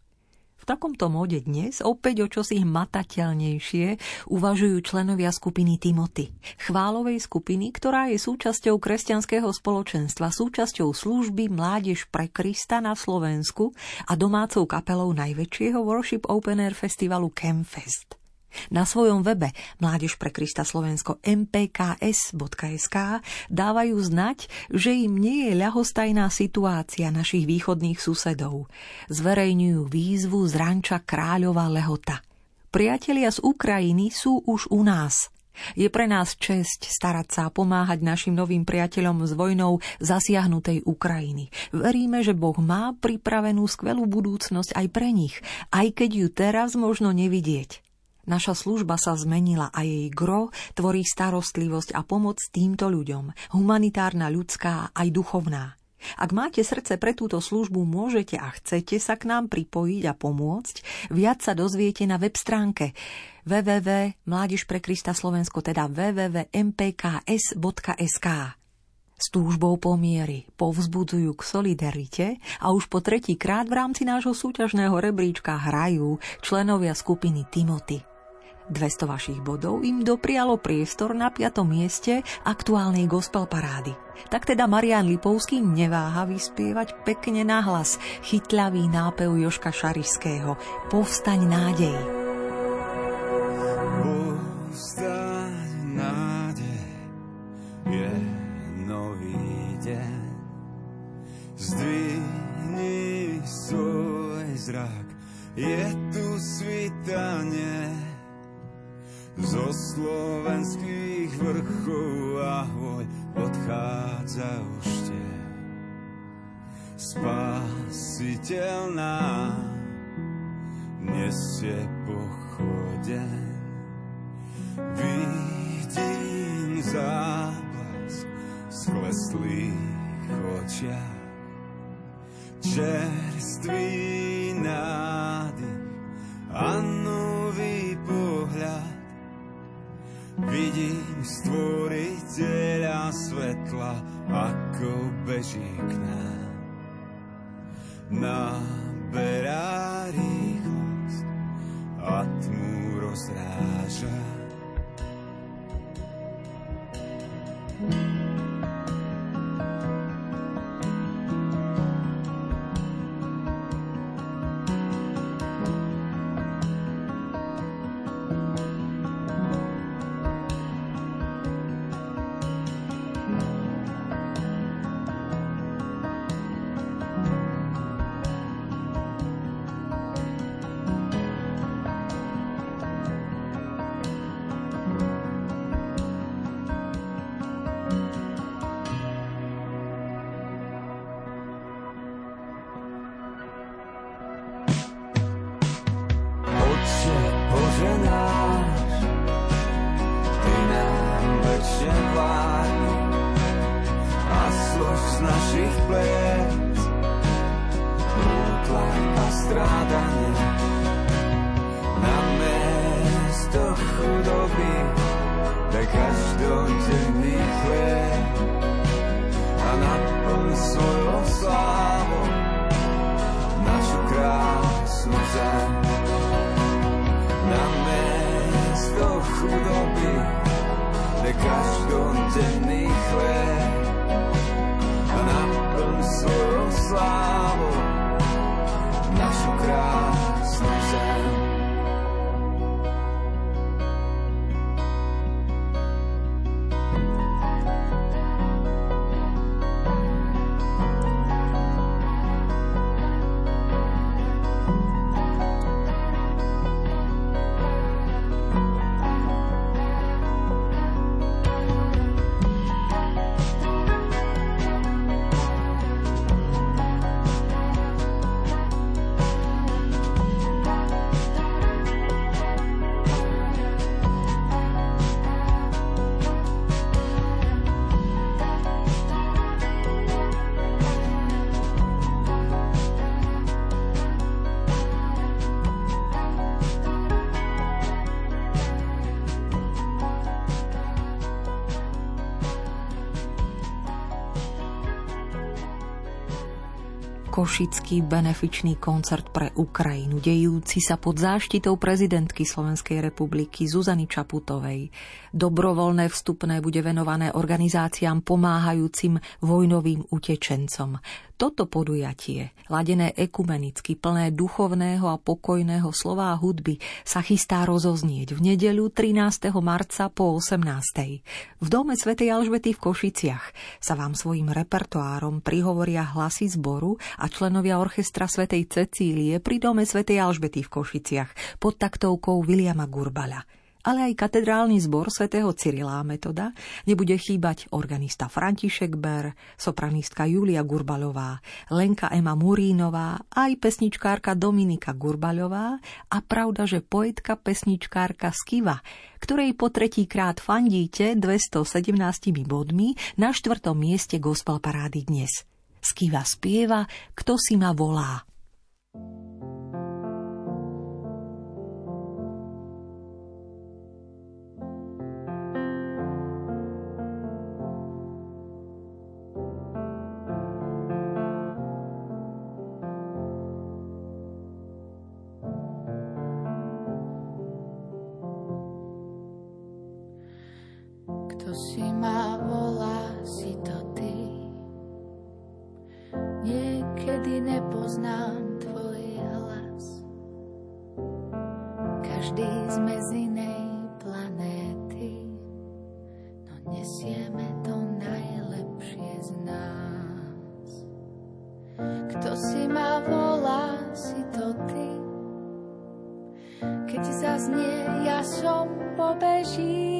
V takomto móde dnes opäť o čosi matateľnejšie uvažujú členovia skupiny Timothy. Chválovej skupiny, ktorá je súčasťou kresťanského spoločenstva, súčasťou služby Mládež pre Krista na Slovensku a domácou kapelou najväčšieho Worship Open Air festivalu Campfest. Na svojom webe Mládež pre Krista Slovensko mpks.sk dávajú znať, že im nie je ľahostajná situácia našich východných susedov. Zverejňujú výzvu z ranča Kráľova Lehota. Priatelia z Ukrajiny sú už u nás. Je pre nás česť starať sa a pomáhať našim novým priateľom s vojnou zasiahnutej Ukrajiny. Veríme, že Boh má pripravenú skvelú budúcnosť aj pre nich, aj keď ju teraz možno nevidieť. Naša služba sa zmenila a jej gro tvorí starostlivosť a pomoc týmto ľuďom, humanitárna, ľudská aj duchovná. Ak máte srdce pre túto službu, môžete a chcete sa k nám pripojiť a pomôcť, viac sa dozviete na web stránke www.mládež pre Krista Slovensko, teda www.mpks.sk s túžbou pomiery, povzbudzujú k solidarite a už po tretí krát v rámci nášho súťažného rebríčka hrajú členovia skupiny Timothy. 200 vašich bodov im doprialo priestor na piatom mieste aktuálnej gospel parády. Tak teda Marian Lipovský neváha vyspievať pekne nahlas chytľavý nápev Joška Šarišského Povstaň nádej. Povstaň nádej je nový deň. Zdvihni svoj zrak, je tu svitanie zo slovenských vrchov a odchádza už tie. Spasiteľ nám nesie pochodeň. Vidím záblask skleslých očiach, čerstvý nádych a nový pohľad Vidím stvoriteľa svetla, ako beží k nám. Naberá rýchlosť a tmu rozráža. Košický benefičný koncert pre Ukrajinu, dejúci sa pod záštitou prezidentky Slovenskej republiky Zuzany Čaputovej. Dobrovoľné vstupné bude venované organizáciám pomáhajúcim vojnovým utečencom. Toto podujatie, ladené ekumenicky, plné duchovného a pokojného slova a hudby, sa chystá rozoznieť v nedeľu 13. marca po 18. V dome svätej Alžbety v Košiciach sa vám svojim repertoárom prihovoria hlasy zboru a členovia orchestra svätej Cecílie pri dome svätej Alžbety v Košiciach pod taktovkou Viliama Gurbala ale aj katedrálny zbor svätého Cyrila Metoda, nebude chýbať organista František Ber, sopranistka Julia Gurbalová, Lenka Ema Murínová, aj pesničkárka Dominika Gurbalová a pravda, že poetka pesničkárka Skiva, ktorej po tretíkrát fandíte 217 bodmi na štvrtom mieste gospel parády dnes. Skiva spieva Kto si ma volá. nepoznám tvoj hlas. Každý sme z inej planéty, no nesieme to najlepšie z nás. Kto si ma volá, si to ty. Keď zaznie, ja som pobežím.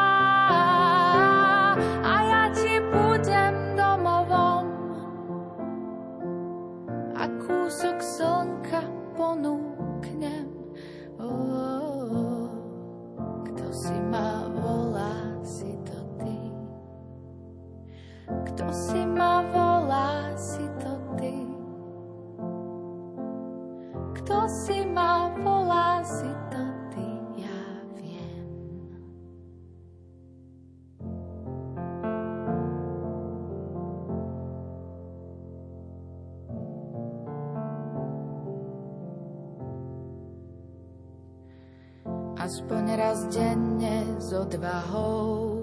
S odvahou.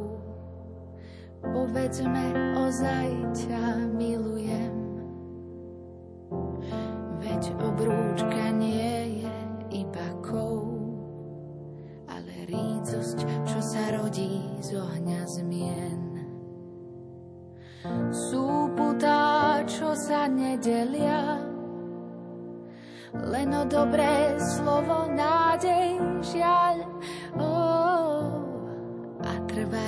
Povedzme, ozaj ťa milujem. Veď obrúčka nie je iba kov, ale rícosť, čo sa rodí z ohňa zmien. Sú putá, čo sa nedelia, len o dobré slovo, nádej, žiaľ.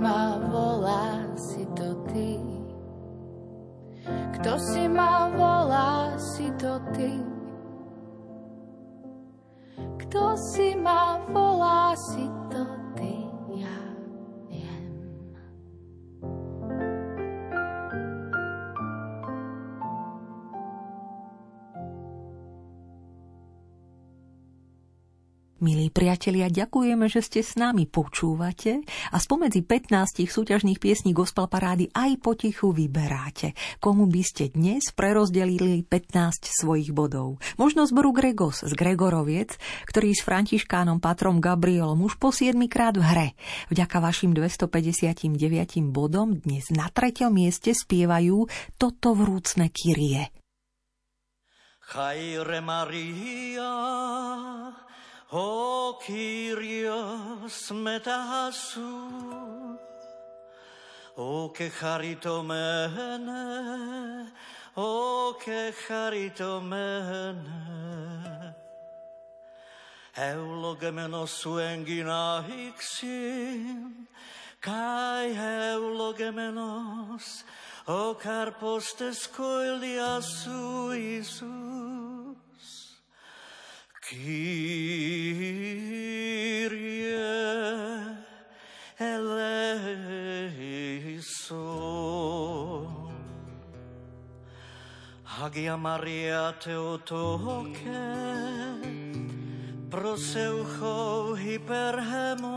Ma volá, si to ty. Kto si ma volá, si to ty. Kto si ma volá, si to Milí priatelia, ďakujeme, že ste s nami počúvate a spomedzi 15 súťažných piesní Gospel Parády aj potichu vyberáte. Komu by ste dnes prerozdelili 15 svojich bodov? Možno zboru Gregos z Gregoroviec, ktorý s františkánom Patrom Gabrielom už po 7 krát v hre. Vďaka vašim 259 bodom dnes na treťom mieste spievajú toto vrúcne Kyrie. Chaire Maria, Ο Κύριος μετά σου ο και χαριτωμένε, ο και χαριτωμένε. Ευλογεμένος σου έγκυνα καί ευλογεμένος ο καρπός της κοηλιάς σου Ιησού. Kyrie eleison. Hagia Maria Theotoke, proseucho hyperhemon,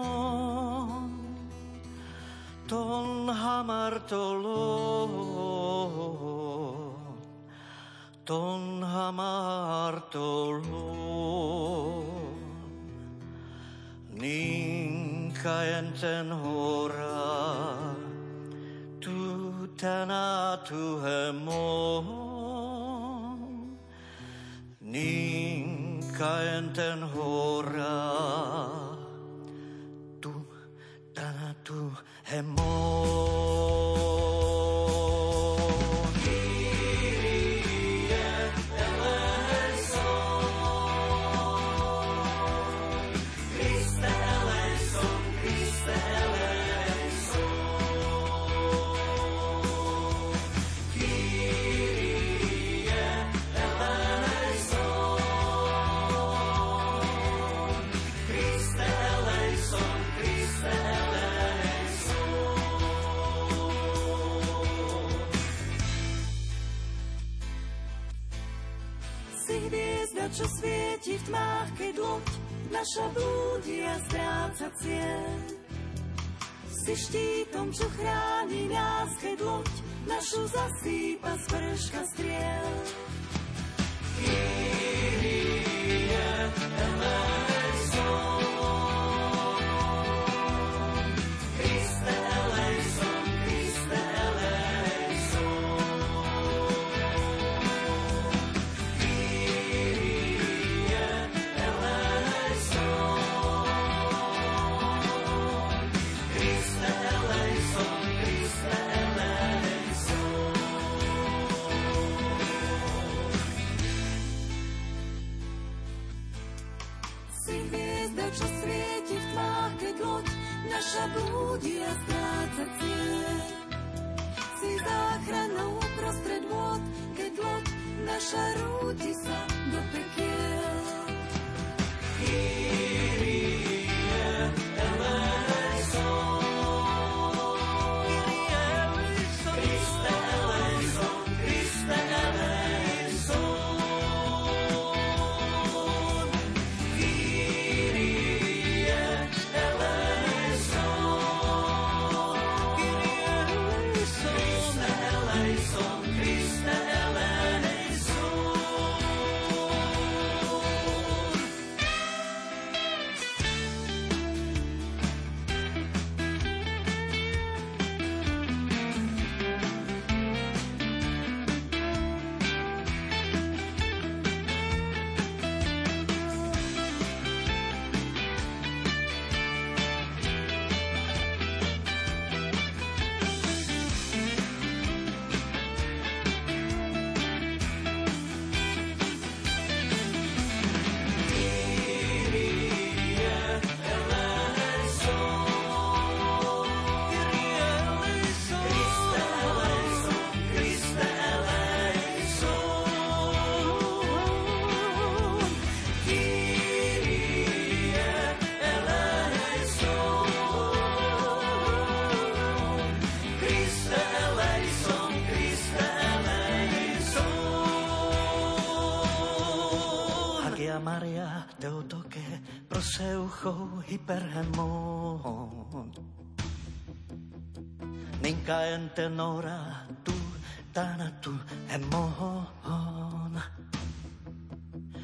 ton hamartolon ton hamartolo ninka enten hora tu tana tu hemon. Ninka enten hora tu tana čo svieti v tmách, keď loď naša blúdi a stráca cieľ. Si štítom, čo chráni nás, keď loď našu zasýpa z prška striel. Kyrie Proseucho, Hyperhemon. Ninka entenora, tu, tanatu, hemon.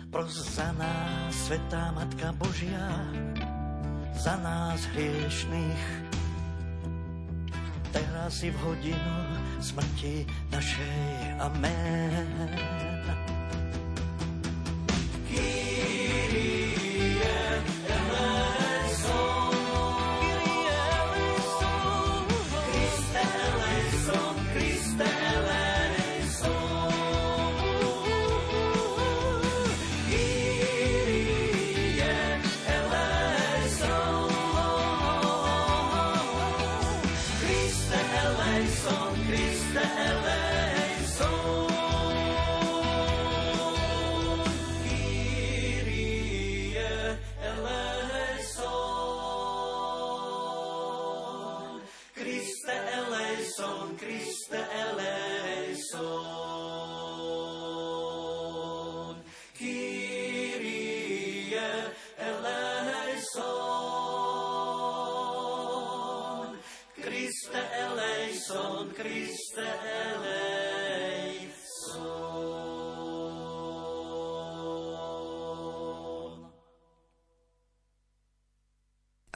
Pros za nás, Svetá Matka Božia, za nás hriešných. Teraz si v hodinu smrti našej. Amen.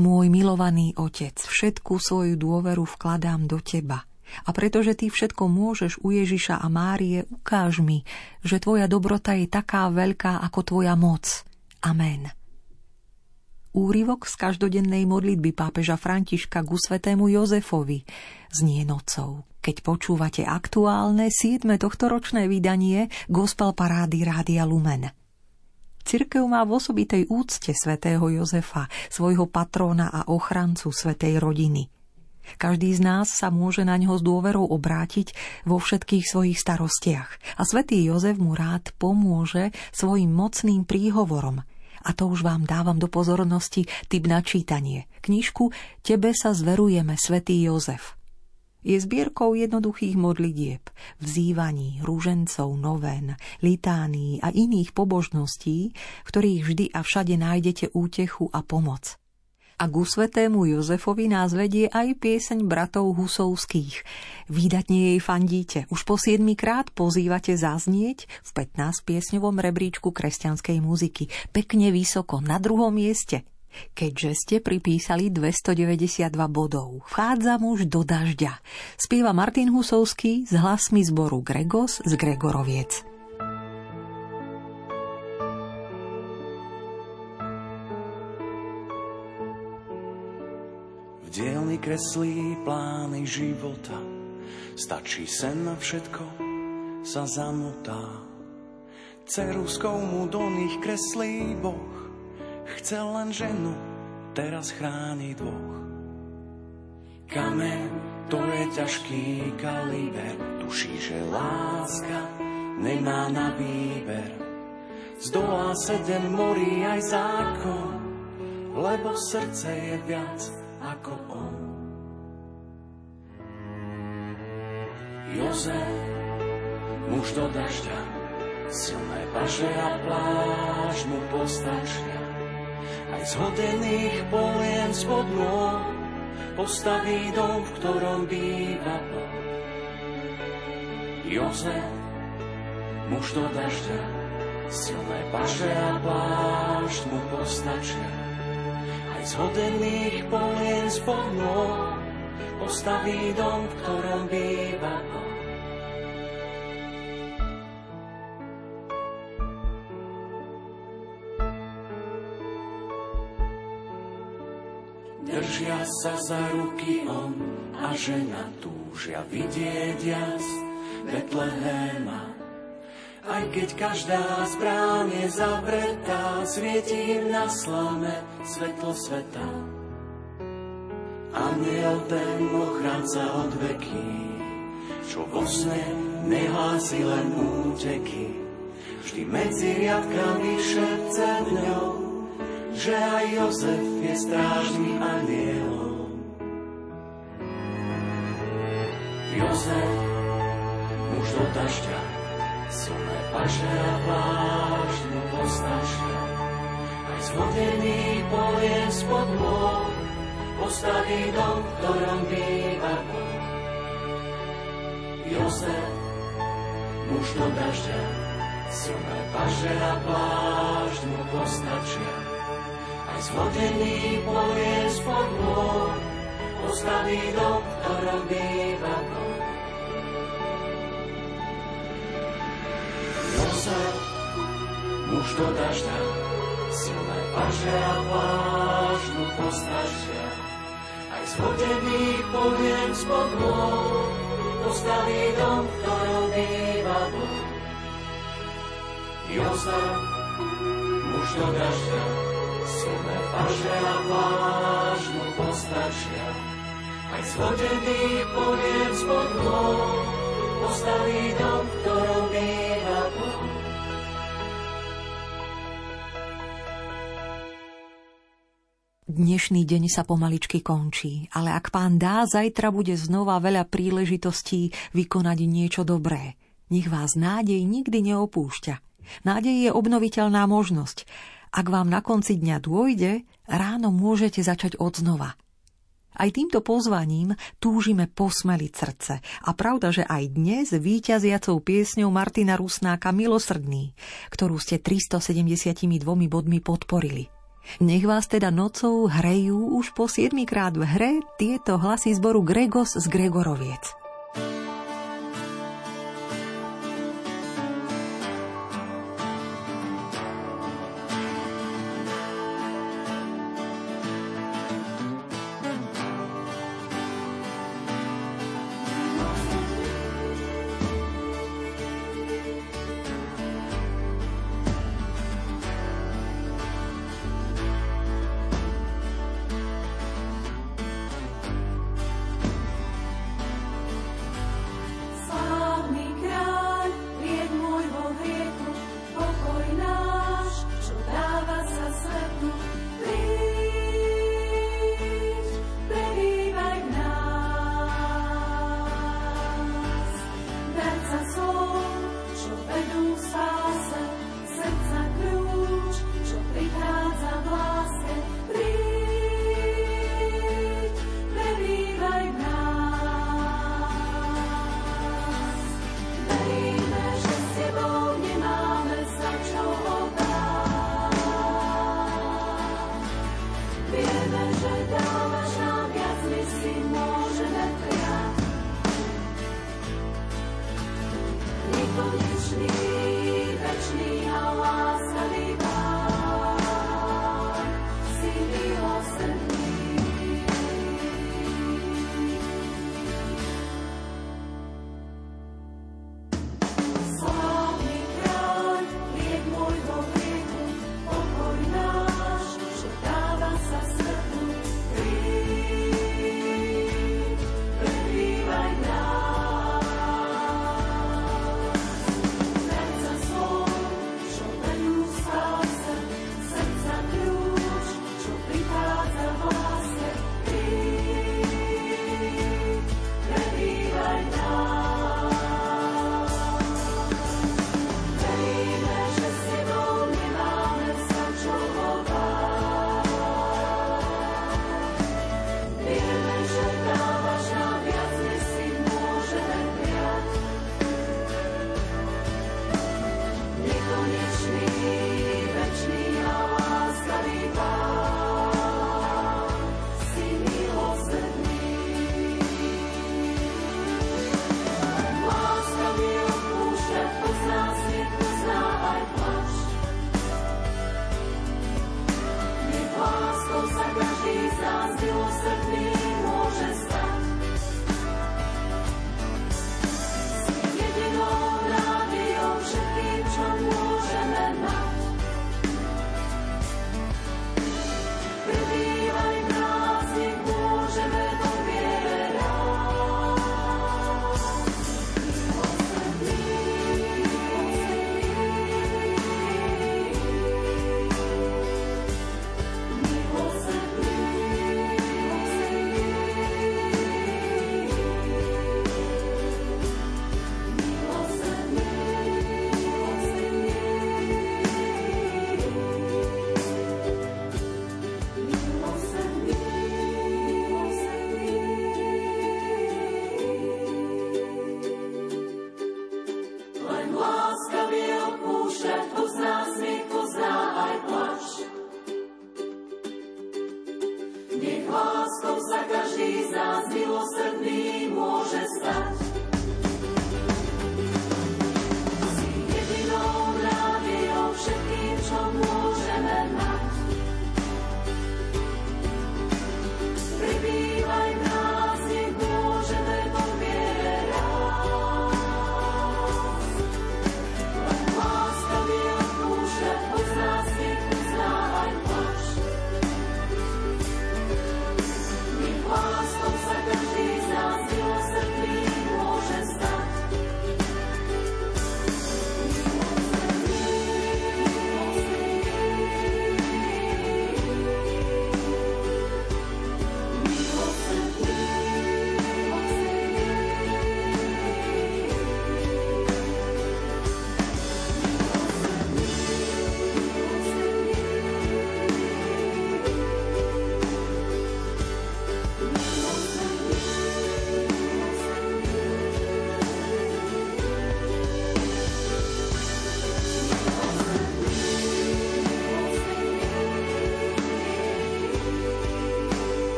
Môj milovaný otec, všetku svoju dôveru vkladám do teba. A pretože ty všetko môžeš u Ježiša a Márie, ukáž mi, že tvoja dobrota je taká veľká ako tvoja moc. Amen. Úrivok z každodennej modlitby pápeža Františka ku svetému Jozefovi znie nocou. Keď počúvate aktuálne 7. tohtoročné vydanie Gospel Parády Rádia Lumen – Cirkev má v osobitej úcte svätého Jozefa, svojho patróna a ochrancu svätej rodiny. Každý z nás sa môže na ňo s dôverou obrátiť vo všetkých svojich starostiach a svätý Jozef mu rád pomôže svojim mocným príhovorom. A to už vám dávam do pozornosti typ na čítanie. Knižku Tebe sa zverujeme, svätý Jozef – je zbierkou jednoduchých modlitieb, vzývaní, rúžencov, noven, litánií a iných pobožností, v ktorých vždy a všade nájdete útechu a pomoc. A ku svetému Jozefovi nás vedie aj pieseň bratov Husovských. Výdatne jej fandíte. Už po siedmikrát pozývate zaznieť v 15-piesňovom rebríčku kresťanskej muziky. Pekne vysoko, na druhom mieste – Keďže ste pripísali 292 bodov, vchádzam už do dažďa. Spieva Martin Husovský s hlasmi zboru Gregos z Gregoroviec. V dielni kreslí plány života, stačí sen na všetko, sa zamotá. Ceruskou mu do nich kreslí Boh, Chcel len ženu, teraz chráni dvoch. Kamen, to je ťažký kaliber, tuší, že láska nemá na výber. Zdolá sedem morí aj zákon, lebo srdce je viac ako on. Jozef, muž do dažďa, silné paže a pláž mu postačia z hodených polien spod nôh postaví dom, v ktorom býva Boh. Jozef, muž do dažďa, silné paže a plášť mu postačia. Aj z hodených polien spod nôh postaví dom, v ktorom býva Boh. Držia sa za ruky on a žena túžia vidieť jas Betlehema. Aj keď každá z brán je zavretá, svieti im na slame svetlo sveta. Aniel ten ochranca od veky, čo vo sne nehlási len úteky, vždy medzi riadkami šepce dňou že aj Jozef je strážnym anielom. Jozef, muž do dažďa, silné paže a plášť mu postačia. Aj zvodený povie spod môj, postaví dom, v ktorom býva Boh. Jozef, muž do dažďa, silné paže a plášť mu postačia. Zvodený povie spod môj, postaví dom, ktorom býva Boh. Jozef, muž do dažďa, silné paže a plášť mu postačia. Aj zhodený poviem spod môj, postaví dom, v ktorom býva Boh. Jozef, muž do dažďa, silné paže a plášť mu postačia. Aj zhodený poviem spod môj, postaví dom, ktorom býva Boh. Dnešný deň sa pomaličky končí, ale ak pán dá, zajtra bude znova veľa príležitostí vykonať niečo dobré. Nech vás nádej nikdy neopúšťa. Nádej je obnoviteľná možnosť. Ak vám na konci dňa dôjde, ráno môžete začať od znova. Aj týmto pozvaním túžime posmeliť srdce. A pravda, že aj dnes víťaziacou piesňou Martina Rusnáka Milosrdný, ktorú ste 372 bodmi podporili – nech vás teda nocou hrejú už po 7 krát v hre tieto hlasy zboru Gregos z Gregoroviec.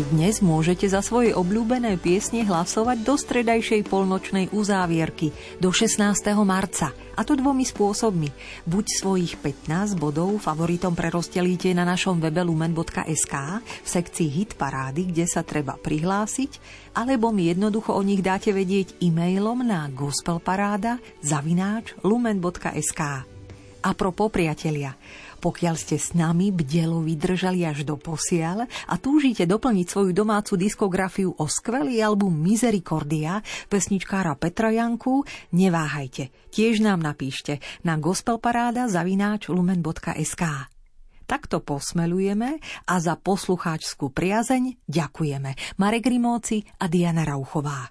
Aj dnes môžete za svoje obľúbené piesne hlasovať do stredajšej polnočnej uzávierky do 16. marca. A to dvomi spôsobmi. Buď svojich 15 bodov favoritom prerozdelíte na našom webe lumen.sk v sekcii Hit parády, kde sa treba prihlásiť, alebo mi jednoducho o nich dáte vedieť e-mailom na gospelparáda zavináč lumen.sk. A pro priatelia, pokiaľ ste s nami bdelo vydržali až do posiaľ a túžite doplniť svoju domácu diskografiu o skvelý album Misericordia pesničkára Petra Janku, neváhajte. Tiež nám napíšte na gospelparáda zavináč lumen.sk. Takto posmelujeme a za poslucháčskú priazeň ďakujeme. Marek Rimóci a Diana Rauchová.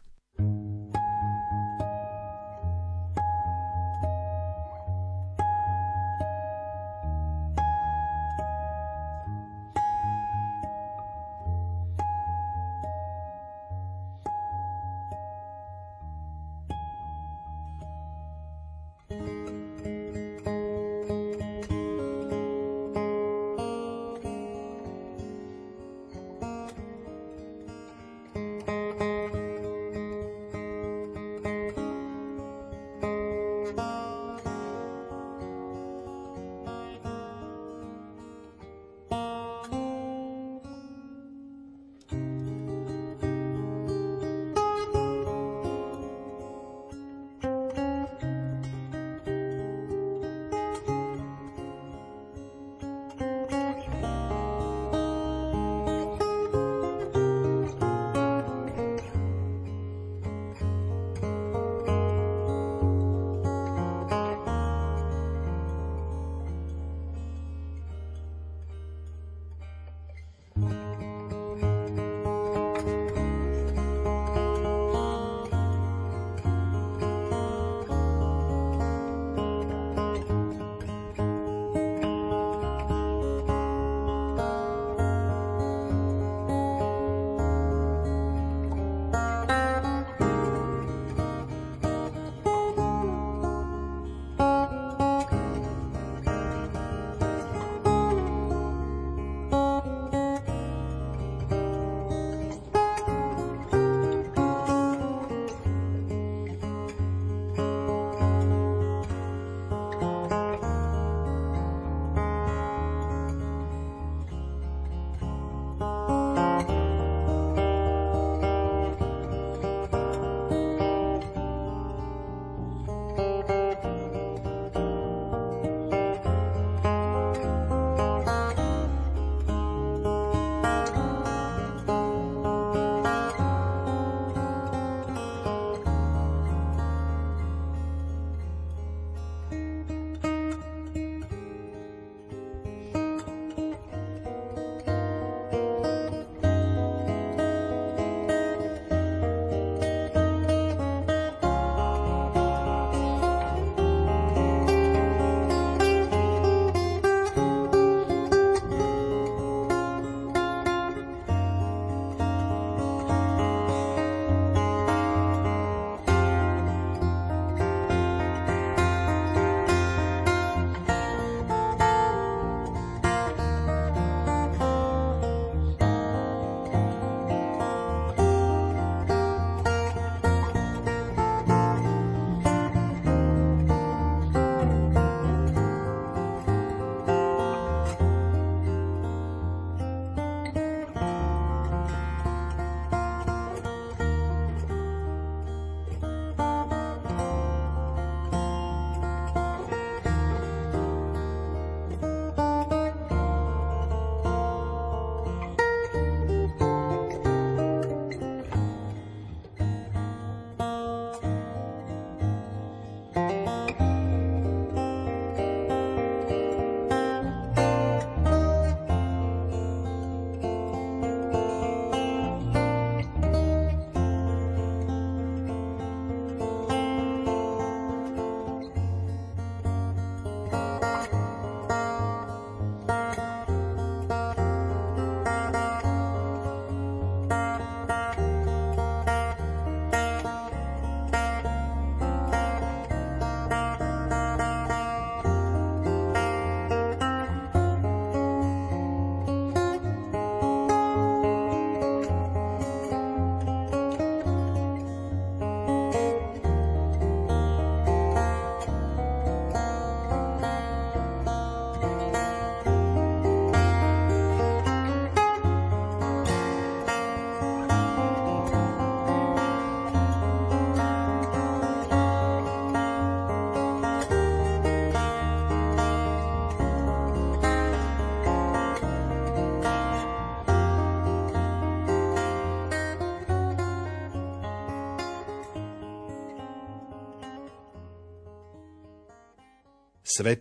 sefydliad